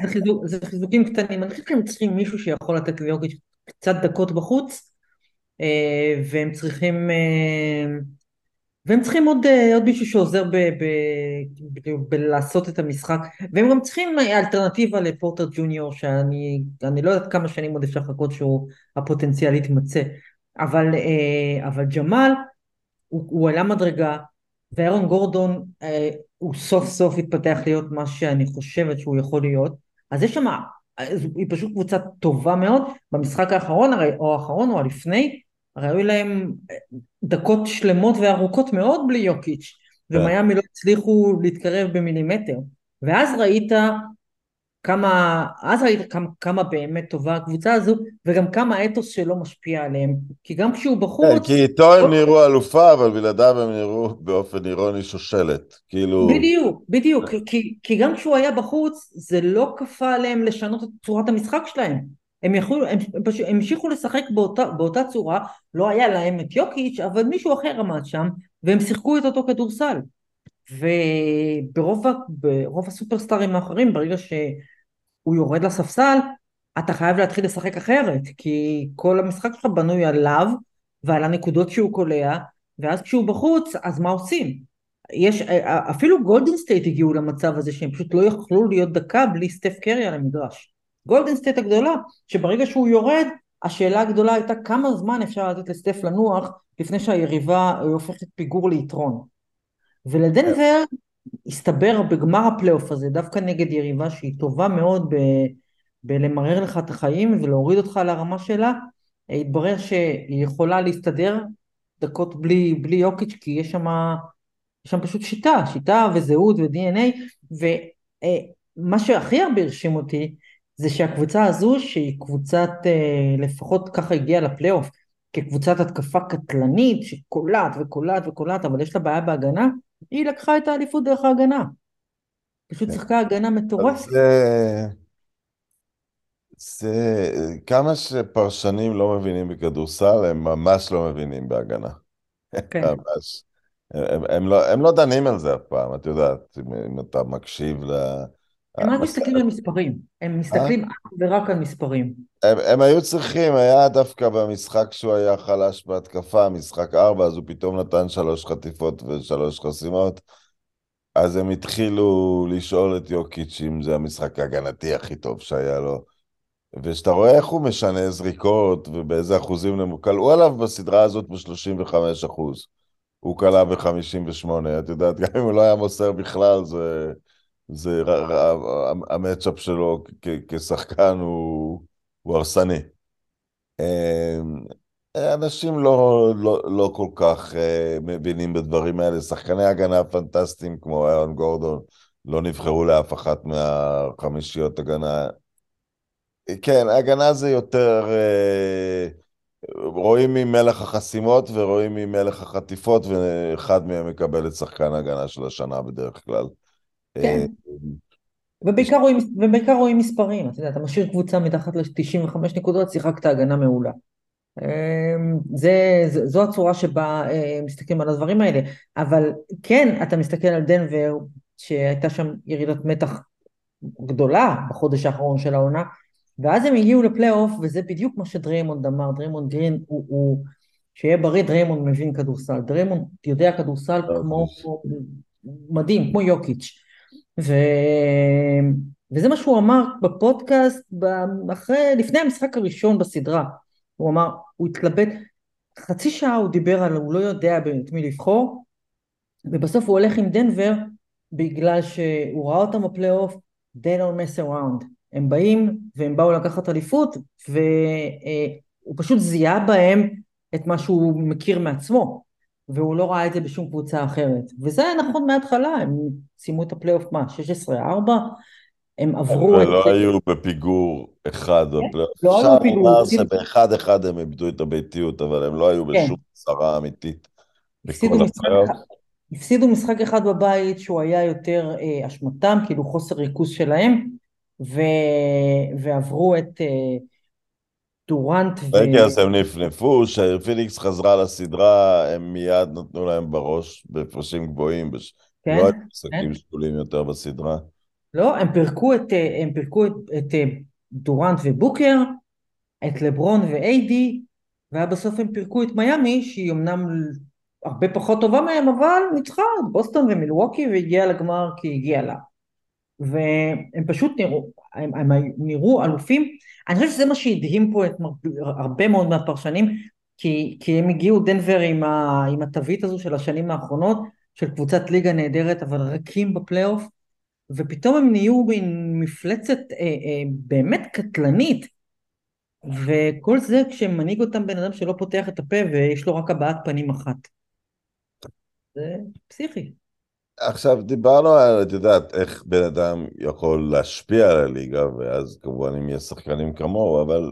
זה חיזוקים קטנים. אני חושבת שהם צריכים מישהו שיכול לתת ליוקיץ' קצת דקות בחוץ, אה, והם צריכים, אה, והם צריכים עוד, אה, עוד מישהו שעוזר בלעשות את המשחק, והם גם צריכים אלטרנטיבה לפורטר ג'וניור, שאני לא יודעת כמה שנים עוד אפשר לחכות שהוא הפוטנציאל יתמצא, אבל, אבל ג'מאל הוא, הוא עלה מדרגה, ואירון גורדון הוא סוף סוף התפתח להיות מה שאני חושבת שהוא יכול להיות, אז יש שם היא פשוט קבוצה טובה מאוד, במשחק האחרון הרי, או האחרון או הלפני, הרי היו להם אה, דקות שלמות וארוכות מאוד בלי יוקיץ', ומיאמי לא הצליחו להתקרב במילימטר, ואז ראית כמה, אז ראית כמה, כמה באמת טובה הקבוצה הזו, וגם כמה האתוס שלו משפיע עליהם. כי גם כשהוא כן, בחוץ... כי איתו הם נראו אלופה, אבל בלעדיו הם נראו באופן אירוני שושלת. כאילו... בדיוק, בדיוק, כי, כי גם כשהוא היה בחוץ, זה לא כפה עליהם לשנות את צורת המשחק שלהם. הם, יכלו, הם, הם פשוט המשיכו לשחק באותה, באותה צורה, לא היה להם את יוקיץ', אבל מישהו אחר עמד שם, והם שיחקו את אותו כדורסל. וברוב ברוב הסופרסטארים האחרים, ברגע שהוא יורד לספסל, אתה חייב להתחיל לשחק אחרת, כי כל המשחק שלך בנוי עליו ועל הנקודות שהוא קולע, ואז כשהוא בחוץ, אז מה עושים? יש, אפילו גולדן סטייט הגיעו למצב הזה שהם פשוט לא יכלו להיות דקה בלי סטף קרי על המגרש. גולדן סטייט הגדולה, שברגע שהוא יורד, השאלה הגדולה הייתה כמה זמן אפשר לתת לסטף לנוח לפני שהיריבה הופכת פיגור ליתרון. ולדנבר הסתבר בגמר הפלייאוף הזה, דווקא נגד יריבה שהיא טובה מאוד ב, בלמרר לך את החיים ולהוריד אותך לרמה שלה, התברר שהיא יכולה להסתדר דקות בלי, בלי יוקיץ' כי יש שם, יש שם פשוט שיטה, שיטה וזהות ו-DNA ומה שהכי הרבה הרשים אותי זה שהקבוצה הזו שהיא קבוצת, אה, לפחות ככה הגיעה לפלייאוף, כקבוצת התקפה קטלנית שקולעת וקולעת וקולעת אבל יש לה בעיה בהגנה, היא לקחה את האליפות דרך ההגנה. פשוט כן. שיחקה הגנה מטורפת. זה... זה... כמה שפרשנים לא מבינים בכדורסל, הם ממש לא מבינים בהגנה. כן. ממש. הם, הם, לא, הם לא דנים על זה אף פעם, את יודעת, אם, אם אתה מקשיב ל... הם רק מסתכלים על מספרים, הם מסתכלים אך ורק על מספרים. הם, הם היו צריכים, היה דווקא במשחק שהוא היה חלש בהתקפה, משחק ארבע, אז הוא פתאום נתן שלוש חטיפות ושלוש חסימות, אז הם התחילו לשאול את יוקיץ' אם זה המשחק ההגנתי הכי טוב שהיה לו. וכשאתה רואה איך הוא משנה זריקות ובאיזה אחוזים נמוך, כלאו עליו בסדרה הזאת ב-35 אחוז. הוא כלה ב-58, את יודעת, גם אם הוא לא היה מוסר בכלל, זה... זה המצ'אפ שלו כשחקן הוא, הרסני. אמ, אנשים לא, לא, לא כל כך uh, מבינים בדברים האלה. שחקני הגנה פנטסטיים כמו אירון גורדון לא נבחרו לאף אחת מהחמישיות הגנה. כן, הגנה זה יותר... Uh, רואים מי מלך החסימות ורואים מי מלך החטיפות, ואחד מהם מקבל את שחקן הגנה של השנה בדרך כלל. כן. ובעיקר רואים, ובעיקר רואים מספרים, אתה יודע, אתה משאיר קבוצה מתחת ל-95 נקודות, שיחקת הגנה מעולה. אמ, זה, זו הצורה שבה אה, מסתכלים על הדברים האלה, אבל כן, אתה מסתכל על דנבר, שהייתה שם ירידת מתח גדולה בחודש האחרון של העונה, ואז הם הגיעו לפלייאוף, וזה בדיוק מה שדריימונד אמר, דריימונד גרין הוא, הוא שיהיה בריא, דריימונד מבין כדורסל, דריימונד יודע כדורסל כמו, מדהים, כמו יוקיץ'. ו... וזה מה שהוא אמר בפודקאסט אחרי, לפני המשחק הראשון בסדרה. הוא אמר, הוא התלבט, חצי שעה הוא דיבר על, הוא לא יודע את מי לבחור, ובסוף הוא הולך עם דנבר בגלל שהוא ראה אותם בפלייאוף, they don't mess around. הם באים והם באו לקחת אליפות, והוא פשוט זיהה בהם את מה שהוא מכיר מעצמו. והוא לא ראה את זה בשום קבוצה אחרת. וזה היה נכון מההתחלה, הם סיימו את הפלייאוף, מה, 16-4? הם עברו את... לא היו בפיגור אחד כן, בפלייאוף. לא היו בפיגור. אפשר שבאחד אחד הם איבדו את הביתיות, אבל הם לא היו כן. בשום צרה אמיתית. הפסידו משחק, הפסידו משחק אחד בבית שהוא היה יותר אה, אשמתם, כאילו חוסר ריכוז שלהם, ו... ועברו את... אה, דורנט ו... רגע, אז הם נפנפו, כשפיניקס חזרה לסדרה, הם מיד נתנו להם בראש בהפרשים גבוהים, כן, לא היו כן. משחקים שגולים יותר בסדרה. לא, הם פירקו את, הם פירקו את, את דורנט ובוקר, את לברון ואיידי, ובסוף הם פירקו את מיאמי, שהיא אמנם הרבה פחות טובה מהם, אבל ניצחה את בוסטון ומילווקי והגיעה לגמר כי הגיעה לה. והם פשוט נראו, הם, הם נראו אלופים. אני חושבת שזה מה שהדהים פה את הרבה מאוד מהפרשנים, כי, כי הם הגיעו דנבר עם, ה, עם התווית הזו של השנים האחרונות, של קבוצת ליגה נהדרת אבל רכים בפלייאוף, ופתאום הם נהיו מין מפלצת אה, אה, באמת קטלנית, וכל זה כשמנהיג אותם בן אדם שלא פותח את הפה ויש לו רק הבעת פנים אחת. זה פסיכי. עכשיו דיברנו על, את יודעת, איך בן אדם יכול להשפיע על הליגה, ואז כמובן אם יש שחקנים כמוהו, אבל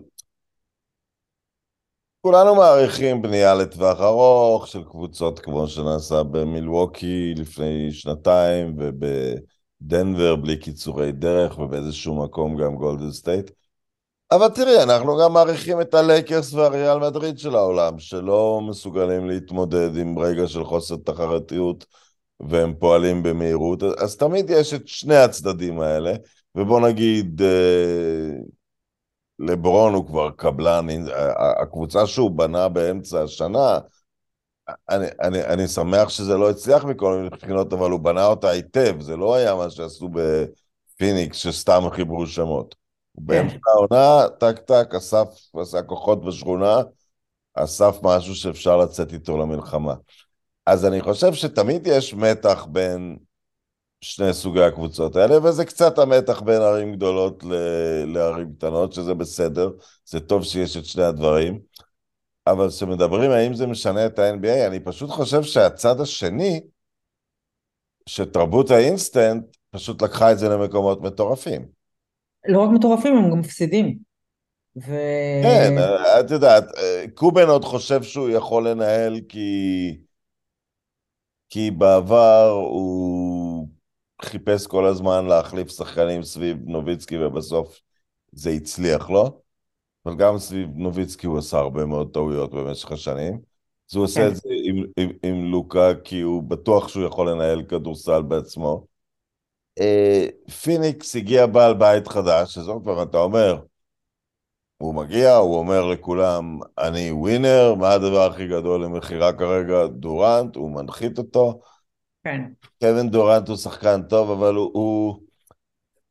כולנו מעריכים בנייה לטווח ארוך של קבוצות כמו שנעשה במילווקי לפני שנתיים, ובדנבר בלי קיצורי דרך, ובאיזשהו מקום גם גולדן סטייט. אבל תראי, אנחנו גם מעריכים את הלייקרס והריאל מדריד של העולם, שלא מסוגלים להתמודד עם רגע של חוסר תחרותיות. והם פועלים במהירות, אז תמיד יש את שני הצדדים האלה, ובוא נגיד, אה, לברון הוא כבר קבלן, הקבוצה שהוא בנה באמצע השנה, אני, אני, אני שמח שזה לא הצליח מכל מיני בחינות, אבל הוא בנה אותה היטב, זה לא היה מה שעשו בפיניקס, שסתם חיברו שמות. כן. באמצע העונה, טק טק, אסף, עשה כוחות בשכונה, אסף משהו שאפשר לצאת איתו למלחמה. אז אני חושב שתמיד יש מתח בין שני סוגי הקבוצות האלה, וזה קצת המתח בין ערים גדולות ל- לערים קטנות, שזה בסדר, זה טוב שיש את שני הדברים. אבל כשמדברים האם זה משנה את ה-NBA, אני פשוט חושב שהצד השני, שתרבות האינסטנט פשוט לקחה את זה למקומות מטורפים. לא רק מטורפים, הם גם מפסידים. ו... כן, את יודעת, קובן עוד חושב שהוא יכול לנהל כי... כי בעבר הוא חיפש כל הזמן להחליף שחקנים סביב נוביצקי ובסוף זה הצליח לו, אבל גם סביב נוביצקי הוא עשה הרבה מאוד טעויות במשך השנים. אז הוא עושה כן. את זה עם, עם, עם לוקה כי הוא בטוח שהוא יכול לנהל כדורסל בעצמו. אה, פיניקס הגיע בעל בית חדש, אז עוד פעם אתה אומר, הוא מגיע, הוא אומר לכולם, אני ווינר, מה הדבר הכי גדול למכירה כרגע? דורנט, הוא מנחית אותו. כן. קווין דורנט הוא שחקן טוב, אבל הוא, הוא,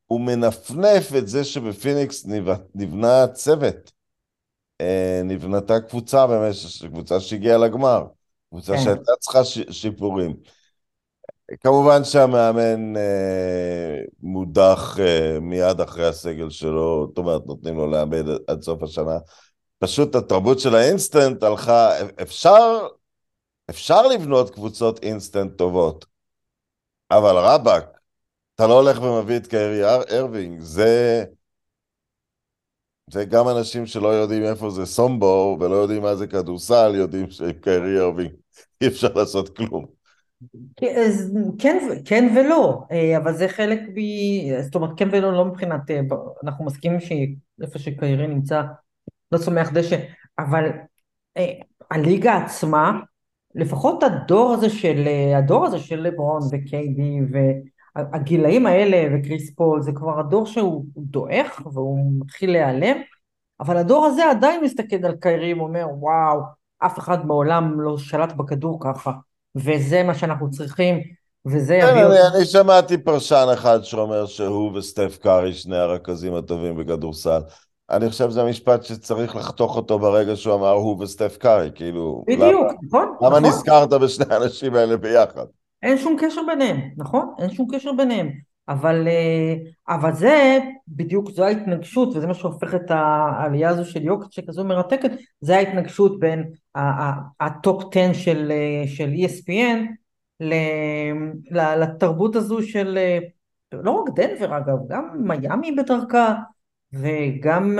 הוא מנפנף את זה שבפיניקס נבנה צוות. אה, נבנתה קבוצה במשך, קבוצה שהגיעה לגמר. קבוצה כן. שהייתה צריכה שיפורים. כמובן שהמאמן אה, מודח אה, מיד אחרי הסגל שלו, זאת אומרת, נותנים לו לאבד עד סוף השנה. פשוט התרבות של האינסטנט הלכה, אפשר, אפשר לבנות קבוצות אינסטנט טובות, אבל רבאק, אתה לא הולך ומביא את קיירי ארווינג, זה... זה גם אנשים שלא יודעים איפה זה סומבו ולא יודעים מה זה כדורסל, יודעים שעם קיירי ארווינג אי אפשר לעשות כלום. כן, כן ולא, אה, אבל זה חלק ב... זאת אומרת, כן ולא, לא מבחינת... אה, אנחנו מסכימים שאיפה שקיירי נמצא לא צומח דשא, אבל אה, הליגה עצמה, לפחות הדור הזה של, הדור הזה של לברון ו KD והגילאים האלה וקריס פול, זה כבר הדור שהוא דועך והוא מתחיל להיעלם, אבל הדור הזה עדיין מסתכל על קיירי ואומר, וואו, אף אחד מעולם לא שלט בכדור ככה. וזה מה שאנחנו צריכים, וזה כן, יביא... אני, אני שמעתי פרשן אחד שאומר שהוא וסטף קארי שני הרכזים הטובים בכדורסל. אני חושב שזה משפט שצריך לחתוך אותו ברגע שהוא אמר הוא וסטף קארי, כאילו... בדיוק, למה, נכון. למה נכון. נזכרת בשני האנשים האלה ביחד? אין שום קשר ביניהם, נכון? אין שום קשר ביניהם. אבל, אה, אבל זה בדיוק, זו ההתנגשות, וזה מה שהופך את העלייה הזו של יוקיץ' שכזו מרתקת, זה ההתנגשות בין ה top 10 של, אה, של ESPN לתרבות הזו של, אה, לא רק דנבר אגב, גם מיאמי בדרכה, וגם...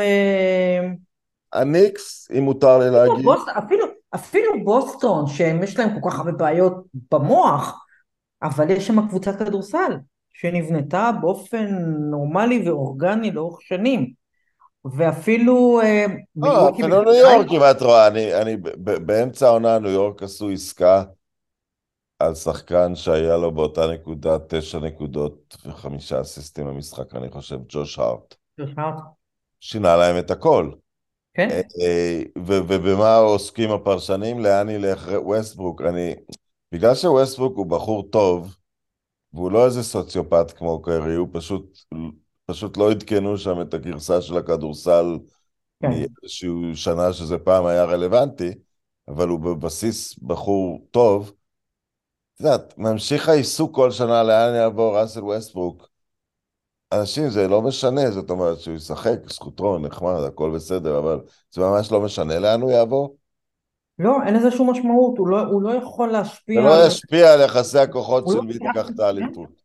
הניקס, אם מותר לי להגיד. בוס, אפילו, אפילו בוסטון, שיש להם כל כך הרבה בעיות במוח, אבל יש שם קבוצת כדורסל. שנבנתה באופן נורמלי ואורגני לאורך שנים. ואפילו... אה, לא, אפילו ניו יורק, אם את רואה, אני, אני באמצע העונה ניו יורק עשו עסקה על שחקן שהיה לו באותה נקודה תשע נקודות וחמישה אסיסטים במשחק, אני חושב, ג'וש הארט. ג'וש הארט. שינה להם את הכל. כן. אה, אה, ובמה עוסקים הפרשנים? לאן ילך ווסטברוק? אני... בגלל שווסטברוק הוא בחור טוב, והוא לא איזה סוציופת כמו קיירי, הוא פשוט, פשוט לא עדכנו שם את הגרסה של הכדורסל כן. מאיזושהי שנה שזה פעם היה רלוונטי, אבל הוא בבסיס בחור טוב. את יודעת, ממשיך העיסוק כל שנה לאן יעבור ראסל ווסטברוק. אנשים, זה לא משנה, זאת אומרת שהוא ישחק, זכותו, נחמד, הכל בסדר, אבל זה ממש לא משנה לאן הוא יעבור. לא, אין לזה שום משמעות, הוא לא, הוא לא יכול זה להשפיע לא על... ישפיע על יחסי הכוחות של לא מי תיקח את. האליפות.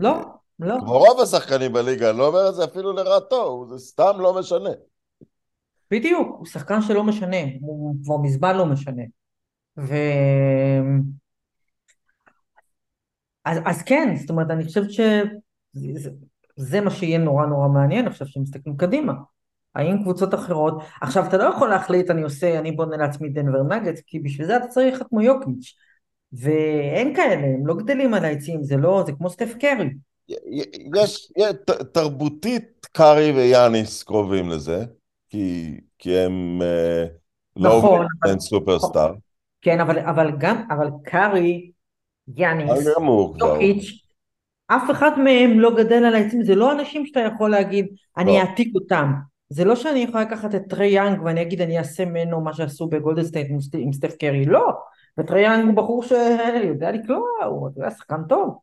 לא, לא. כמו רוב השחקנים בליגה, אני לא אומר את זה אפילו לרעתו, זה סתם לא משנה. בדיוק, הוא שחקן שלא משנה, הוא כבר מזמן לא משנה. ו... אז, אז כן, זאת אומרת, אני חושבת שזה זה מה שיהיה נורא נורא מעניין עכשיו שמסתכלים קדימה. האם קבוצות אחרות, עכשיו אתה לא יכול להחליט אני עושה, אני בונה לעצמי דנבר נגץ, כי בשביל זה אתה צריך כמו יוקיץ', ואין כאלה, הם לא גדלים על העצים, זה לא, זה כמו סטף קרי. יש, יש ת- תרבותית קארי ויאניס קרובים לזה, כי, כי הם אה, לא נכון, אבל- הם סופרסטאר. כן, אבל, אבל גם, אבל קארי, יאניס, אבל. יוקיץ', אף אחד מהם לא גדל על העצים, זה לא אנשים שאתה יכול להגיד, אני לא. אעתיק אותם. זה לא שאני יכולה לקחת את טרי יאנג ואני אגיד אני אעשה ממנו מה שעשו בגולדן סטייט עם סט- עם סטף קרי, לא. וטרי יאנג הוא בחור שיודע לקלוע, הוא יודע, שחקן טוב.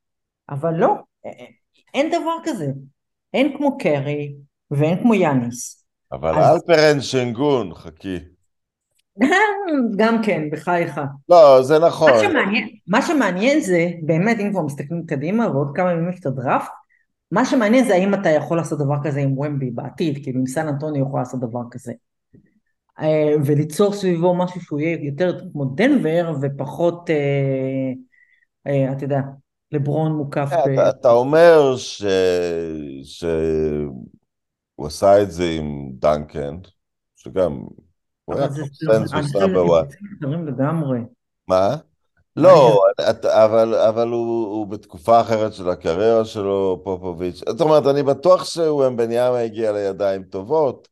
אבל לא, א- א- אין דבר כזה. אין כמו קרי ואין כמו יאניס. אבל אז- אלפרן שנגון, חכי. גם כן, בחייך. לא, זה נכון. מה שמעניין, מה שמעניין זה, באמת, אם כבר מסתכלים קדימה ועוד כמה ימים יש את הדראפט, מה שמעניין זה האם אתה יכול לעשות דבר כזה עם ומבי בעתיד, כאילו אם סן אנטוני יכול לעשות דבר כזה. אה, וליצור סביבו משהו שהוא יהיה יותר כמו דנבר ופחות, אה, אה, אתה יודע, לברון מוקף ב... אתה, אתה אומר ש... שהוא עשה את זה עם דנקן, שגם הוא היה חושב נאמבר. מה? לא, אבל, אבל הוא, הוא בתקופה אחרת של הקריירה שלו, פופוביץ'. זאת אומרת, אני בטוח שוומבניאמה הגיע לידיים טובות.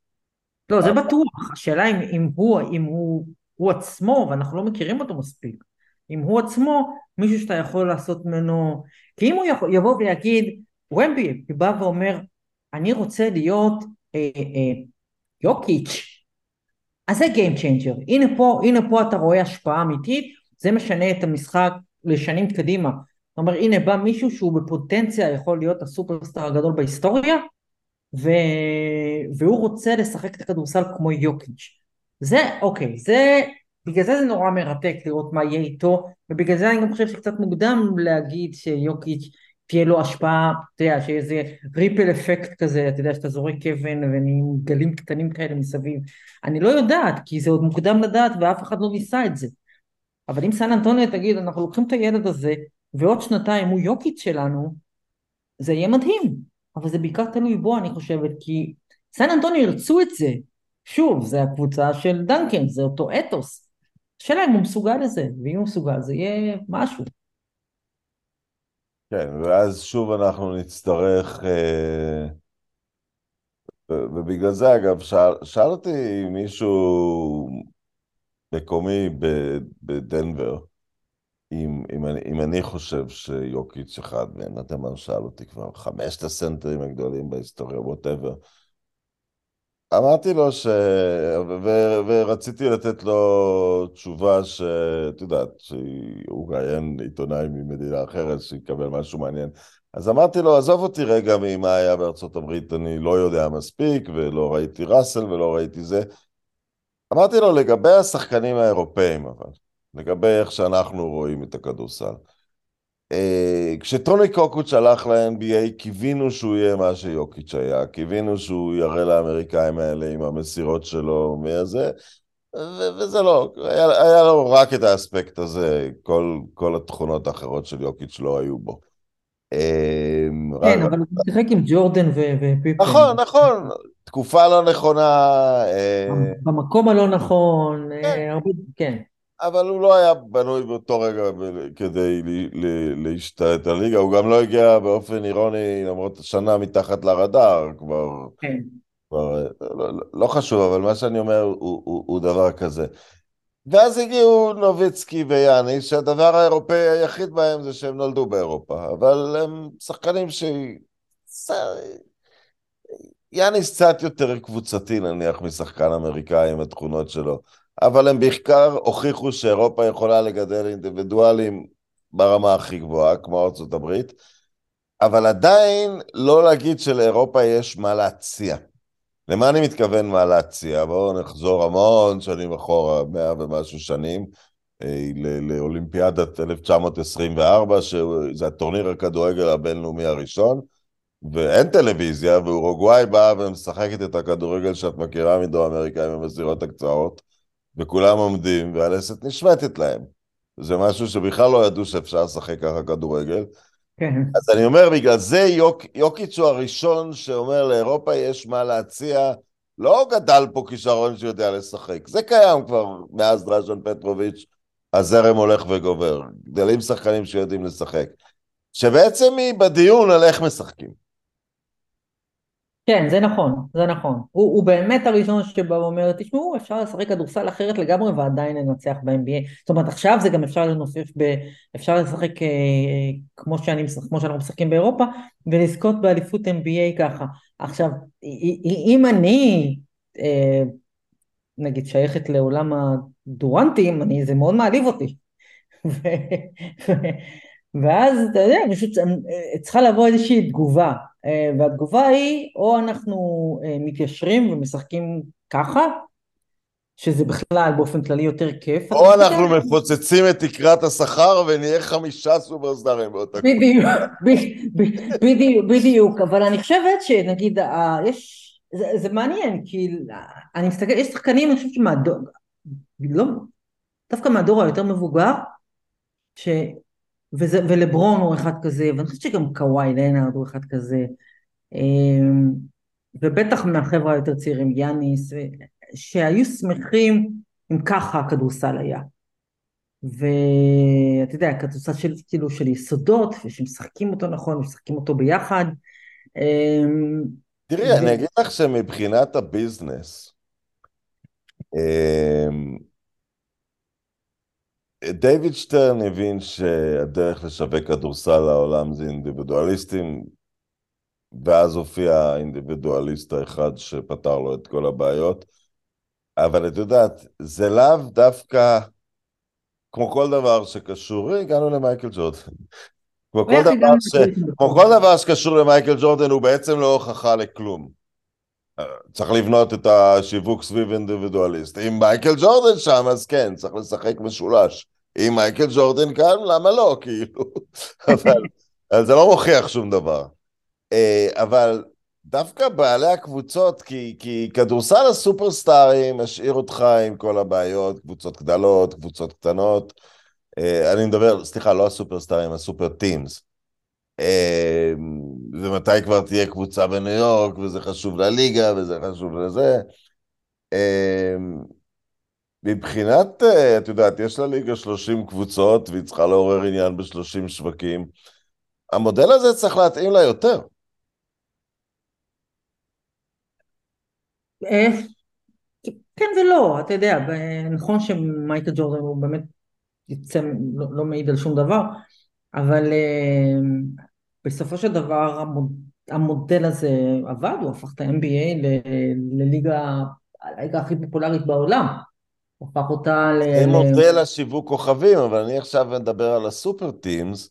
לא, זה בטוח. השאלה אם, אם, הוא, אם הוא, הוא עצמו, ואנחנו לא מכירים אותו מספיק, אם הוא עצמו מישהו שאתה יכול לעשות ממנו... כי אם הוא יכול, יבוא ויגיד, ומבי בא ואומר, אני רוצה להיות אה, אה, יוקיץ', אז זה Game Changer. הנה פה, הנה פה אתה רואה השפעה אמיתית, זה משנה את המשחק לשנים קדימה. זאת אומרת, הנה בא מישהו שהוא בפוטנציה יכול להיות הסופרסטאר הגדול בהיסטוריה, ו... והוא רוצה לשחק את הכדורסל כמו יוקיץ'. זה, אוקיי, זה, בגלל זה זה נורא מרתק לראות מה יהיה איתו, ובגלל זה אני גם חושב שקצת מוקדם להגיד שיוקיץ' תהיה לו השפעה, אתה יודע, שיהיה איזה ריפל אפקט כזה, אתה יודע, שאתה זורק אבן ונהיים גלים קטנים כאלה מסביב. אני לא יודעת, כי זה עוד מוקדם לדעת ואף אחד לא ניסה את זה. אבל אם סן אנטוניו תגיד, אנחנו לוקחים את הילד הזה, ועוד שנתיים הוא יוקיץ' שלנו, זה יהיה מדהים. אבל זה בעיקר תלוי בו, אני חושבת, כי סן אנטוניו ירצו את זה. שוב, זה הקבוצה של דנקן, זה אותו אתוס. השאלה אם הוא מסוגל לזה, ואם הוא מסוגל זה יהיה משהו. כן, ואז שוב אנחנו נצטרך... אה, ובגלל זה, אגב, שאל, שאל אותי מישהו מקומי בדנבר, אם, אם, אני, אם אני חושב שיוקיץ' אחד מהם, מה שאל אותי כבר, חמשת הסנטרים הגדולים בהיסטוריה, ווטאבר. אמרתי לו ש... ו... ו- ורציתי לתת לו תשובה שאת יודעת, שהוא ראיין עיתונאי ממדינה אחרת, שיקבל משהו מעניין. אז אמרתי לו, עזוב אותי רגע ממה היה בארצות הברית, אני לא יודע מספיק, ולא ראיתי ראסל ולא ראיתי זה. אמרתי לו, לגבי השחקנים האירופאים, אבל, לגבי איך שאנחנו רואים את הכדורסל. אה, כשטוני קוקוץ' הלך ל-NBA, קיווינו שהוא יהיה מה שיוקיץ' היה, קיווינו שהוא יראה לאמריקאים האלה עם המסירות שלו, מהזה, ו- וזה לא, היה, היה לו רק את האספקט הזה, כל, כל התכונות האחרות של יוקיץ' לא היו בו. אה, כן, רק- אבל הוא שיחק עם ג'ורדן ו- ופיפן. נכון, נכון, תקופה לא נכונה, אה, במקום הלא נכון, אה, כן. הרבה, כן. אבל הוא לא היה בנוי באותו רגע כדי להשתלט על הליגה, הוא גם לא הגיע באופן אירוני, למרות שנה מתחת לרדאר, כבר, כן. כבר לא, לא, לא חשוב, אבל מה שאני אומר הוא, הוא, הוא דבר כזה. ואז הגיעו נוביצקי ויאני, שהדבר האירופאי היחיד בהם זה שהם נולדו באירופה, אבל הם שחקנים ש... יאניס קצת יותר קבוצתי נניח משחקן אמריקאי עם התכונות שלו, אבל הם בעיקר הוכיחו שאירופה יכולה לגדל אינדיבידואלים ברמה הכי גבוהה, כמו ארצות הברית, אבל עדיין לא להגיד שלאירופה יש מה להציע. למה אני מתכוון מה להציע? בואו נחזור המון שנים אחורה, מאה ומשהו שנים, אה, לאולימפיאדת 1924, שזה הטורניר הכדורגל הבינלאומי הראשון, ואין טלוויזיה, ואורוגוואי באה ומשחקת את הכדורגל שאת מכירה מדרום אמריקה עם המסירות הקצרות, וכולם עומדים, והלסת נשמטת להם. זה משהו שבכלל לא ידעו שאפשר לשחק ככה כדורגל. כן. אז אני אומר, בגלל זה יוק, יוקיץ' הוא הראשון שאומר לאירופה יש מה להציע, לא גדל פה כישרון שיודע לשחק. זה קיים כבר מאז דרז'ן פטרוביץ', הזרם הולך וגובר. גדלים שחקנים שיודעים לשחק. שבעצם היא בדיון על איך משחקים. כן, זה נכון, זה נכון. הוא, הוא באמת הראשון שבא ואומר, תשמעו, אפשר לשחק כדורסל אחרת לגמרי ועדיין לנצח ב-NBA. זאת אומרת, עכשיו זה גם אפשר לנופף ב... אפשר לשחק אה, כמו, שאני, כמו שאנחנו משחקים באירופה, ולזכות באליפות NBA ככה. עכשיו, אם אני, אה, נגיד, שייכת לעולם הדורנטים, אני, זה מאוד מעליב אותי. ואז, אתה יודע, אני חושבת שצריכה לבוא איזושהי תגובה. אה, והתגובה היא, או אנחנו אה, מתיישרים ומשחקים ככה, שזה בכלל באופן כללי יותר כיף. או אנחנו מפוצצים את תקרת השכר ונהיה חמישה סופרסטארים באותה קבוצה. בדיוק, בדיוק, בדיוק, אבל אני חושבת שנגיד, יש, זה, זה מעניין, כי אני מסתכל, יש שחקנים, אני חושבת שמהדור, לא, דווקא מהדור היותר מבוגר. וזה, ולברון הוא אחד כזה, ואני חושבת שגם קוואי לנארד הוא אחד כזה, אמ, ובטח מהחבר'ה היותר צעירים, יאניס, שהיו שמחים אם ככה הכדורסל היה. ואתה יודע, כדורסל של, כאילו של יסודות, ושמשחקים אותו נכון, ומשחקים אותו ביחד. אמ, תראי, ו... אני אגיד לך שמבחינת הביזנס, דיוויד שטרן הבין שהדרך לשווק כדורסל לעולם זה אינדיבידואליסטים, ואז הופיע האינדיבידואליסט האחד שפתר לו את כל הבעיות. אבל את יודעת, זה לאו דווקא, כמו כל דבר שקשור, הגענו למייקל ג'ורדן. כמו כל, דבר ש... כמו כל דבר שקשור למייקל ג'ורדן הוא בעצם לא הוכחה לכלום. צריך לבנות את השיווק סביב אינדיבידואליסט. אם מייקל ג'ורדן שם, אז כן, צריך לשחק משולש. אם מייקל ג'ורדן כאן, למה לא, כאילו? אבל, אבל זה לא מוכיח שום דבר. אה, אבל דווקא בעלי הקבוצות, כי, כי כדורסל הסופרסטארים משאיר אותך עם כל הבעיות, קבוצות גדלות, קבוצות קטנות. אה, אני מדבר, סליחה, לא הסופרסטארים, הסופר טימס. אה, ומתי כבר תהיה קבוצה בניו יורק, וזה חשוב לליגה, וזה חשוב לזה. מבחינת, אה, את יודעת, יש לליגה 30 קבוצות והיא צריכה לעורר עניין ב-30 שווקים. המודל הזה צריך להתאים לה יותר. אה, כן ולא, אתה יודע, נכון שמייקל ג'ורדן הוא באמת יצא, לא, לא מעיד על שום דבר, אבל אה, בסופו של דבר המודל הזה עבד, הוא הפך את ה-NBA לליגה, הליגה הכי פופולרית בעולם. הפך אותה ל... זה מודל השיווק כוכבים, אבל אני עכשיו מדבר על הסופר טימס.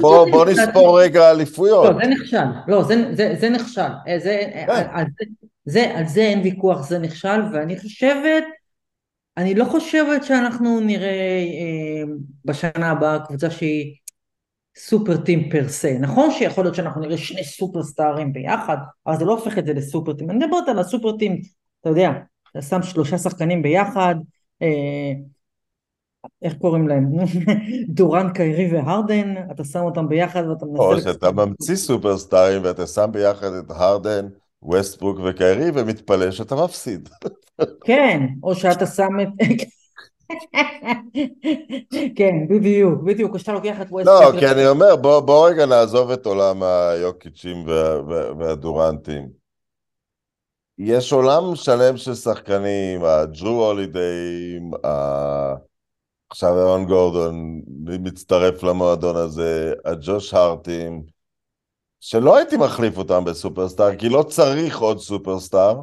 בוא נספור רגע אליפויות. לא, זה נכשל. לא, זה נכשל. כן. על זה אין ויכוח, זה נכשל, ואני חושבת, אני לא חושבת שאנחנו נראה אמ, בשנה הבאה קבוצה שהיא super team per se. נכון שיכול להיות שאנחנו נראה שני סופר סטארים ביחד, אבל זה לא הופך את זה ל super team. אני מדברת על ה super team אתה יודע, אתה שם שלושה שחקנים ביחד, אה, איך קוראים להם? דוראנט, קיירי והרדן, אתה שם אותם ביחד ואתה מנסה... או שאתה ממציא סופרסטארים ואתה שם ביחד את הרדן, ווסטברוק וקיירי ומתפלא שאתה מפסיד. כן, או שאתה שם את... כן, בדיוק, בדיוק, כשאתה לוקח את ווסטברוק... לא, כי אני אומר, בוא, בוא רגע נעזוב את עולם היוקיצ'ים והדורנטים. יש עולם שלם של שחקנים, הג'רו הולידיים, עכשיו אהרון גורדון מצטרף למועדון הזה, הג'וש הארטים, שלא הייתי מחליף אותם בסופרסטאר, כי לא צריך עוד סופרסטאר,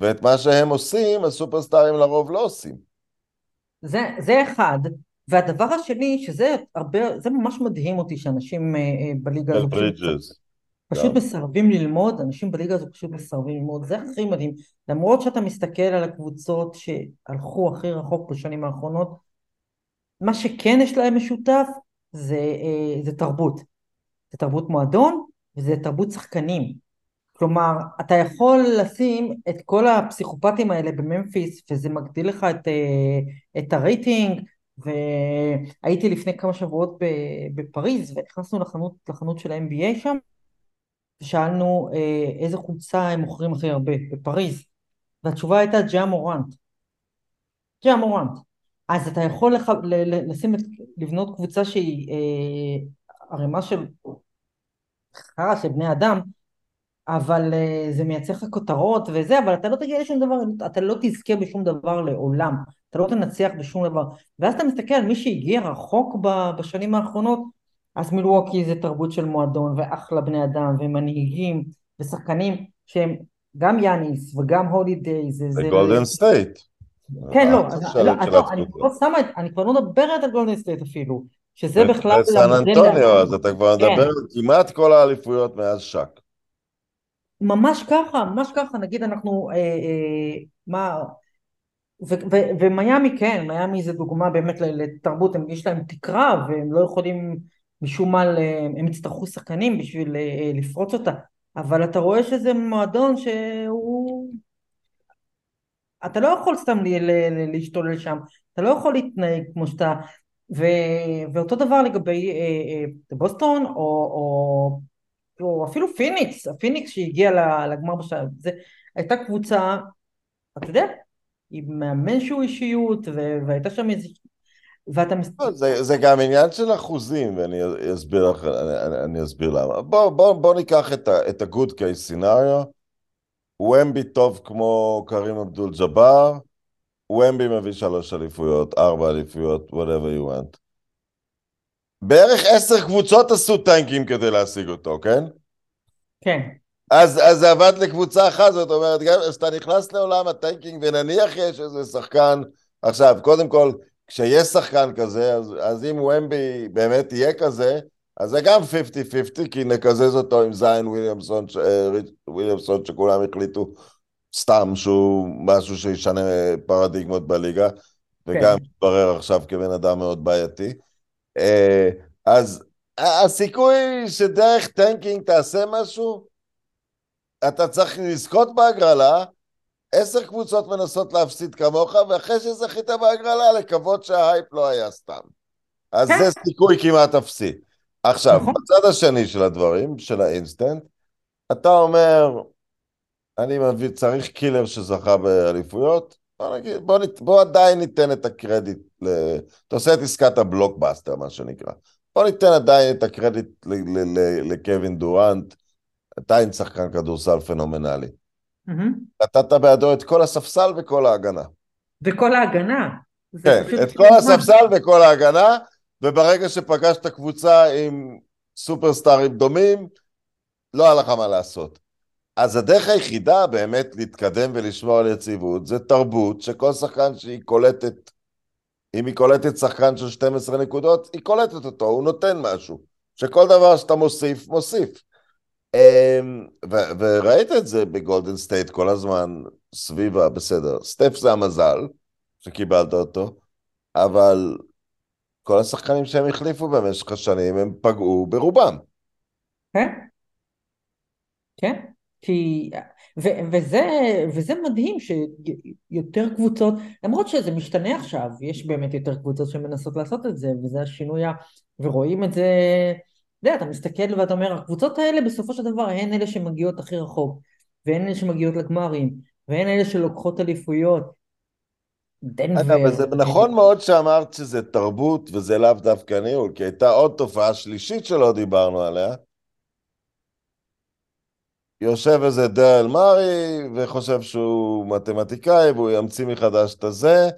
ואת מה שהם עושים, הסופרסטארים לרוב לא עושים. זה, זה אחד, והדבר השני, שזה הרבה, זה ממש מדהים אותי שאנשים אה, אה, בליגה הזאת... ברידג'ס. פשוט גם. מסרבים ללמוד, אנשים בליגה הזו פשוט מסרבים ללמוד, זה הכי מדהים. למרות שאתה מסתכל על הקבוצות שהלכו הכי רחוק בשנים האחרונות, מה שכן יש להם משותף זה, אה, זה תרבות. זה תרבות מועדון וזה תרבות שחקנים. כלומר, אתה יכול לשים את כל הפסיכופטים האלה בממפיס וזה מגדיל לך את, אה, את הרייטינג והייתי לפני כמה שבועות בפריז ונכנסנו לחנות, לחנות של ה-NBA שם ושאלנו אה, איזה חולצה הם מוכרים הכי הרבה בפריז והתשובה הייתה ג'ה מורנט. ג'ה מורנט. אז אתה יכול לח... לשים את... לבנות קבוצה שהיא אה, ערימה של חרא של בני אדם אבל uh, זה מייצר לך כותרות וזה, אבל אתה לא תגיע לשום דבר, אתה לא תזכה בשום דבר לעולם, אתה לא תנצח בשום דבר. ואז אתה מסתכל על מי שהגיע רחוק בשנים האחרונות, אז מילווקי זה תרבות של מועדון, ואחלה בני אדם, ומנהיגים, ושחקנים שהם גם יאניס וגם הולידיי, זה... זה גולדן סטייט. כן, לא, לא, לא, אני כבר לא מדברת על גולדן סטייט אפילו, שזה בכלל... סן אנטוניו, אז אתה כבר מדבר כן. על כמעט כל האליפויות מאז שק. ממש ככה, ממש ככה, נגיד אנחנו, אה, אה, מה, ומיאמי כן, מיאמי זה דוגמה באמת לתרבות, יש להם תקרה והם לא יכולים משום מה, הם יצטרכו שחקנים בשביל אה, לפרוץ אותה, אבל אתה רואה שזה מועדון שהוא... אתה לא יכול סתם להשתולל שם, אתה לא יכול להתנהג כמו שאתה... ו... ואותו דבר לגבי אה, אה, בוסטון או, או או אפילו פיניקס, הפיניקס שהגיע לגמר בשלב, זה הייתה קבוצה, אתה יודע, עם מאמן שהוא אישיות, והייתה שם איזה... ואתה... לא, זה, זה גם עניין של אחוזים, ואני אסביר לך, אני, אני אסביר למה. בוא, בוא, בוא ניקח את ה-good case scenario, ומבי טוב כמו קרים אבדול ג'אבר, ומבי מביא שלוש אליפויות, ארבע אליפויות, whatever you want. בערך עשר קבוצות עשו טנקים כדי להשיג אותו, כן? כן. אז, אז זה עבד לקבוצה אחת, זאת אומרת, גם כשאתה נכנס לעולם הטנקינג, ונניח יש איזה שחקן, עכשיו, קודם כל, כשיש שחקן כזה, אז, אז אם ומבי באמת יהיה כזה, אז זה גם 50-50, כי נקזז אותו עם זיין וויליאמסון, אה, וויליאמסון שכולם החליטו סתם שהוא משהו שישנה פרדיגמות בליגה, וגם כן. מתברר עכשיו כבן אדם מאוד בעייתי. אה, אז הסיכוי שדרך tanking תעשה משהו, אתה צריך לזכות בהגרלה, עשר קבוצות מנסות להפסיד כמוך, ואחרי שזכית בהגרלה, לקוות שההייפ לא היה סתם. אז זה סיכוי כמעט אפסי. עכשיו, נכון. בצד השני של הדברים, של האינסטנט, אתה אומר, אני מביא, צריך killer שזכה באליפויות, בוא נגיד, בוא, נת, בוא עדיין ניתן את הקרדיט, ל... אתה עושה את עסקת הבלוקבאסטר, מה שנקרא. בוא ניתן עדיין את הקרדיט לקווין דורנט, עדיין שחקן כדורסל פנומנלי. נתת בעדו את כל הספסל וכל ההגנה. וכל ההגנה. כן, את כל הספסל וכל ההגנה, וברגע שפגשת קבוצה עם סופרסטארים דומים, לא היה לך מה לעשות. אז הדרך היחידה באמת להתקדם ולשמור על יציבות זה תרבות שכל שחקן שהיא קולטת, אם היא קולטת שחקן של 12 נקודות, היא קולטת אותו, הוא נותן משהו. שכל דבר שאתה מוסיף, מוסיף. אמ, ו- וראית את זה בגולדן סטייט כל הזמן, סביבה, בסדר. סטף זה המזל שקיבלת אותו, אבל כל השחקנים שהם החליפו במשך השנים, הם פגעו ברובם. כן, כן. כי, ו, וזה, וזה מדהים שיותר קבוצות, למרות שזה משתנה עכשיו, יש באמת יותר קבוצות שמנסות לעשות את זה, וזה השינוי, ורואים את זה, יודע, אתה מסתכל ואתה אומר, הקבוצות האלה בסופו של דבר הן אלה שמגיעות הכי רחוק, והן אלה שמגיעות לגמרים, והן אלה שלוקחות אליפויות. דנבר. זה נכון מאוד שאמרת שזה תרבות וזה לאו דווקא ניהול, כי הייתה עוד תופעה שלישית שלא דיברנו עליה, יושב איזה דרל מארי וחושב שהוא מתמטיקאי והוא ימציא מחדש את הזה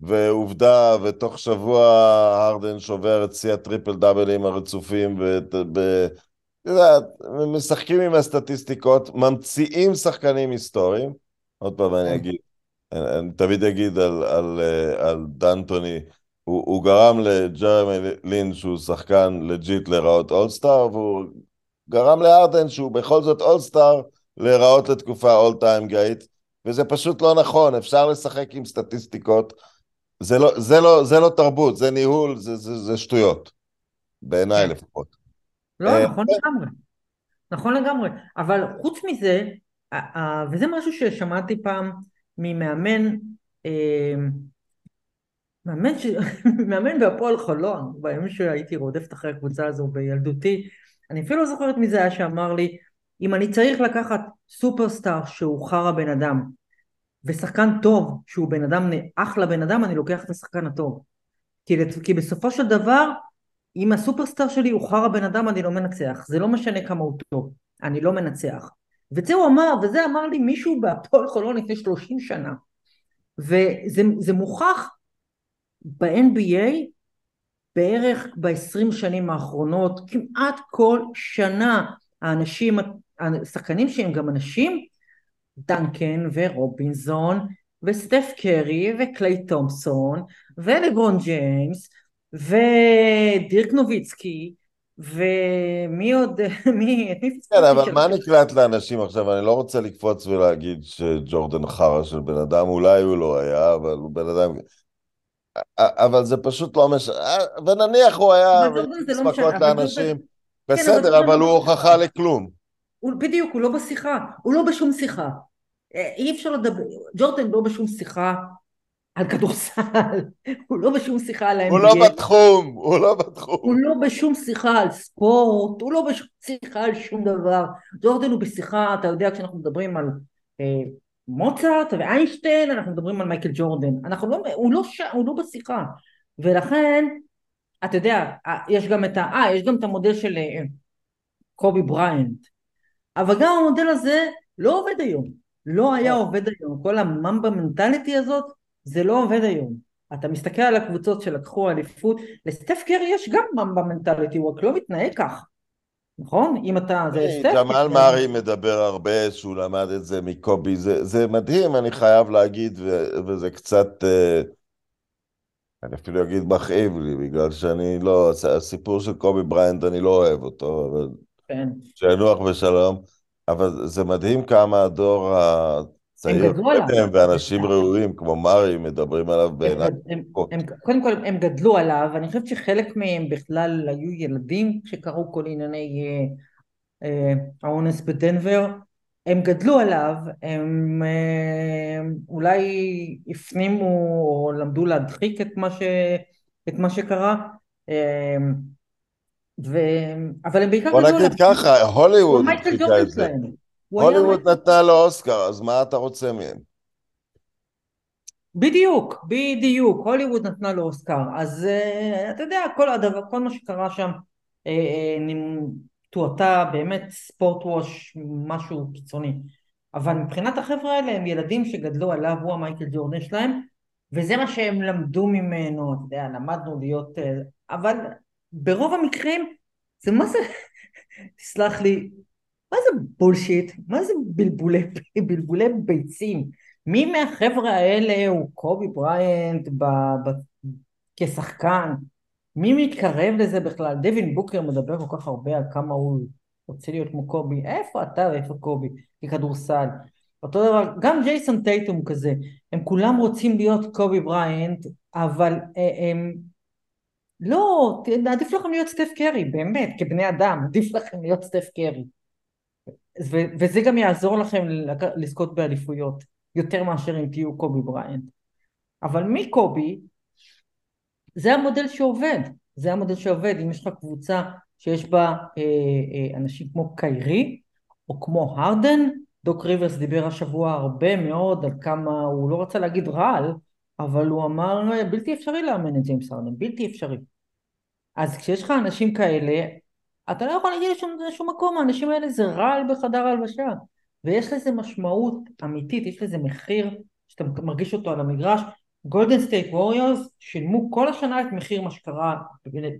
ועובדה, ותוך שבוע הרדן שובר את שיא הטריפל דאבלים הרצופים ואת... יודעת, משחקים עם הסטטיסטיקות, ממציאים שחקנים היסטוריים. עוד פעם אני כן. אגיד, אני, אני תמיד אגיד על, על, על דנטוני, הוא, הוא גרם לג'רמי לין שהוא שחקן legit להיראות all-star, והוא גרם לארדן, שהוא בכל זאת אולסטאר, להיראות לתקופה אול טיים גייט, וזה פשוט לא נכון, אפשר לשחק עם סטטיסטיקות. זה לא, זה לא, זה לא תרבות, זה ניהול, זה, זה, זה שטויות. בעיניי כן. לפחות. לא, אה, נכון לגמרי. נכון לגמרי. אבל חוץ מזה, וזה משהו ששמעתי פעם ממאמן, אה, מאמן, ש... מאמן בהפועל חולון, בימים שהייתי רודפת אחרי הקבוצה הזו בילדותי, אני אפילו לא זוכרת מי זה היה שאמר לי, אם אני צריך לקחת סופרסטאר שהוא חרא בן אדם, ושחקן טוב שהוא בן אדם, אחלה בן אדם, אני לוקח את השחקן הטוב. כי, כי בסופו של דבר, אם הסופרסטאר שלי הוא חרא בן אדם, אני לא מנצח. זה לא משנה כמה הוא טוב, אני לא מנצח. ואת זה הוא אמר, וזה אמר לי מישהו בהפועל חולון לפני 30 שנה. וזה זה מוכח ב-NBA בערך ב-20 שנים האחרונות, כמעט כל שנה האנשים, השחקנים שהם גם אנשים, דנקן ורובינזון וסטף קרי וקליי תומפסון ולברון ג'יימס ודירק נוביצקי ומי עוד, מי, את מי כן, פספסתי אבל שם? מה נקלט לאנשים עכשיו? אני לא רוצה לקפוץ ולהגיד שג'ורדן חרא של בן אדם, אולי הוא לא היה, אבל הוא בן אדם... אבל זה פשוט לא משנה, ונניח הוא היה אבל זה לא אבל לאנשים, אבל בסדר, אבל לא הוא בשיחה. הוכחה לכלום. בדיוק, הוא לא בשיחה, הוא לא בשום שיחה. אי אפשר לדבר, ג'ורדן לא בשום שיחה על כדורסל, הוא לא בשום שיחה על ה-NBA, הוא לא בתחום, הוא לא בתחום. הוא לא בשום שיחה על ספורט, הוא לא בשום שיחה על שום דבר. ג'ורדן הוא בשיחה, אתה יודע, כשאנחנו מדברים על אה, מוצרט ואיינשטיין, אנחנו מדברים על מייקל ג'ורדן. אנחנו לא, הוא לא, ש, הוא לא בשיחה. ולכן, אתה יודע, אה, יש גם את ה... אה, יש גם את המודל של אה, קובי בריינט. אבל גם המודל הזה לא עובד היום. לא היה עובד היום. כל ה Mamba mentality הזאת, זה לא עובד היום. אתה מסתכל על הקבוצות שלקחו אליפות, לסטף קרי יש גם Mamba mentality, הוא רק לא מתנהג כך. נכון? אם אתה... זה סטף ג'מאל. מארי מדבר הרבה שהוא למד את זה מקובי, זה, זה מדהים, אני חייב להגיד, ו, וזה קצת, אה, אני אפילו אגיד מכאיב לי, בגלל שאני לא, הסיפור של קובי בריינט, אני לא אוהב אותו, אבל כן. שינוח בשלום, אבל זה מדהים כמה הדור הצעיר. קודם, ואנשים ראויים כמו מארי מדברים עליו הם, בעיניים. הם. הם, קודם כל הם גדלו עליו, אני חושבת שחלק מהם בכלל היו ילדים שקראו כל ענייני אה, אה, האונס בדנבר, הם גדלו עליו, הם אה, אולי הפנימו או למדו להדחיק את מה, ש, את מה שקרה, ו, אבל הם בעיקר בוא נגיד ככה, הוליווד ג'ורדן את זה. הוליווד נתנה לו אוסקר, אז מה אתה רוצה מהם? בדיוק, בדיוק, הוליווד נתנה לו אוסקר, אז uh, אתה יודע, כל הדבר, כל מה שקרה שם, uh, uh, תועתה באמת ספורט ווש, משהו קיצוני, אבל מבחינת החבר'ה האלה הם ילדים שגדלו עליו, הוא המייקל ג'ורדן שלהם, וזה מה שהם למדו ממנו, אתה יודע, למדנו להיות, uh, אבל ברוב המקרים זה מה זה, תסלח לי, מה זה בולשיט? מה זה בלבולי, בלבולי ביצים? מי מהחבר'ה האלה הוא קובי בריינט ב, ב, כשחקן? מי מתקרב לזה בכלל? דווין בוקר מדבר כל כך הרבה על כמה הוא רוצה להיות כמו קובי. איפה אתה ואיפה קובי? ככדורסל. אותו דבר, גם ג'ייסון טייטום כזה. הם כולם רוצים להיות קובי בריינט, אבל אה, הם... לא, עדיף לכם להיות סטף קרי, באמת, כבני אדם, עדיף לכם להיות סטף קרי. ו- וזה גם יעזור לכם לזכות באליפויות, יותר מאשר אם תהיו קובי בריינט. אבל מקובי, זה המודל שעובד, זה המודל שעובד, אם יש לך קבוצה שיש בה אה, אה, אנשים כמו קיירי, או כמו הרדן, דוק ריברס דיבר השבוע הרבה מאוד על כמה, הוא לא רצה להגיד רעל, אבל הוא אמר בלתי אפשרי לאמן את ג'יימס הרדן, בלתי אפשרי. אז כשיש לך אנשים כאלה, אתה לא יכול להגיד לשום, לשום מקום, האנשים האלה זה רעל בחדר הלבשה. ויש לזה משמעות אמיתית, יש לזה מחיר שאתה מרגיש אותו על המגרש. גולדן סטייט ווריורס שילמו כל השנה את מחיר מה שקרה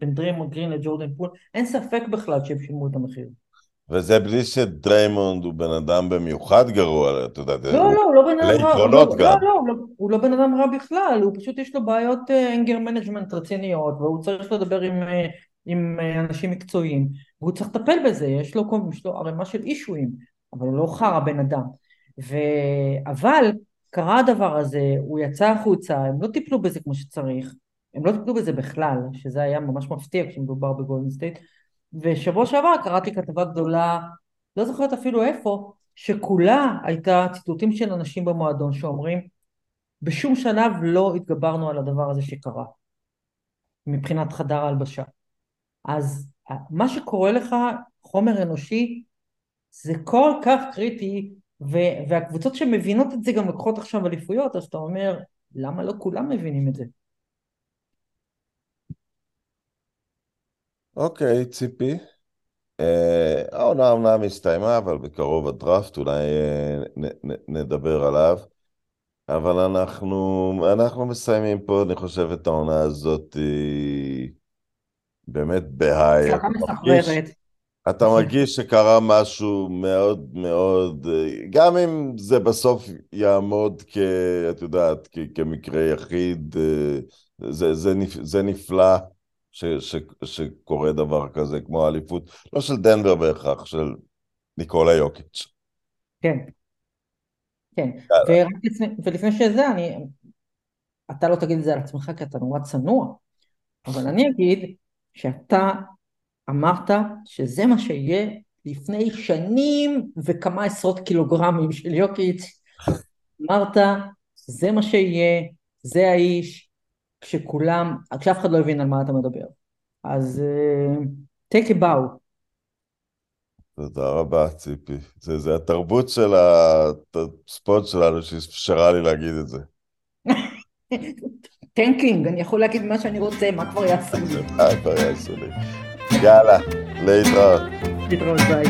בין דריימונד גרין לג'ורדן פול, אין ספק בכלל שהם שילמו את המחיר. וזה בלי שדריימונד הוא בן אדם במיוחד גרוע, אתה יודע, לא, לא, הוא לא בן אדם רע, לא. לא, לא, הוא לא, הוא לא בן אדם רע בכלל, הוא פשוט יש לו בעיות anger management רציניות, והוא צריך לדבר עם, אה, עם אה, אנשים מקצועיים, והוא צריך לטפל בזה, יש לו, יש לו ערימה של אישויים, אבל הוא לא חרא בן אדם. ו... אבל קרה הדבר הזה, הוא יצא החוצה, הם לא טיפלו בזה כמו שצריך, הם לא טיפלו בזה בכלל, שזה היה ממש מפתיע כשמדובר בגולדן סטייט, ושבוע שעבר קראתי כתבה גדולה, לא זוכרת אפילו איפה, שכולה הייתה ציטוטים של אנשים במועדון שאומרים בשום שלב לא התגברנו על הדבר הזה שקרה מבחינת חדר ההלבשה. אז מה שקורה לך, חומר אנושי, זה כל כך קריטי, והקבוצות שמבינות את זה גם לוקחות עכשיו אליפויות, אז אתה אומר, למה לא כולם מבינים את זה? אוקיי, ציפי. אה, העונה אומנם הסתיימה, אבל בקרוב הדראפט, אולי אה, נדבר עליו. אבל אנחנו, אנחנו מסיימים פה, אני חושב, את העונה הזאת באמת בהיי. הצלחה מסחררת. אתה מרגיש שקרה משהו מאוד מאוד, גם אם זה בסוף יעמוד כ... את יודעת, כ, כמקרה יחיד, זה, זה, זה נפלא ש, ש, שקורה דבר כזה, כמו האליפות, לא של דנבר בהכרח, של ניקולה יוקיץ'. כן, כן, ורק לפני, ולפני שזה, אני, אתה לא תגיד את זה על עצמך כי אתה נורא צנוע, אבל אני אגיד שאתה אמרת שזה מה שיהיה לפני שנים וכמה עשרות קילוגרמים של יוקיץ', אמרת זה מה שיהיה, זה האיש, כשכולם, כשאף אחד לא הבין על מה אתה מדבר. אז uh, take a bow. תודה רבה, ציפי. זה, זה התרבות של הספורט שלנו שאפשרה לי להגיד את זה. tanking, אני יכול להגיד מה שאני רוצה, מה כבר יעשו לי? מה כבר יעשו לי? יאללה, להתראות. להתראות, ביי.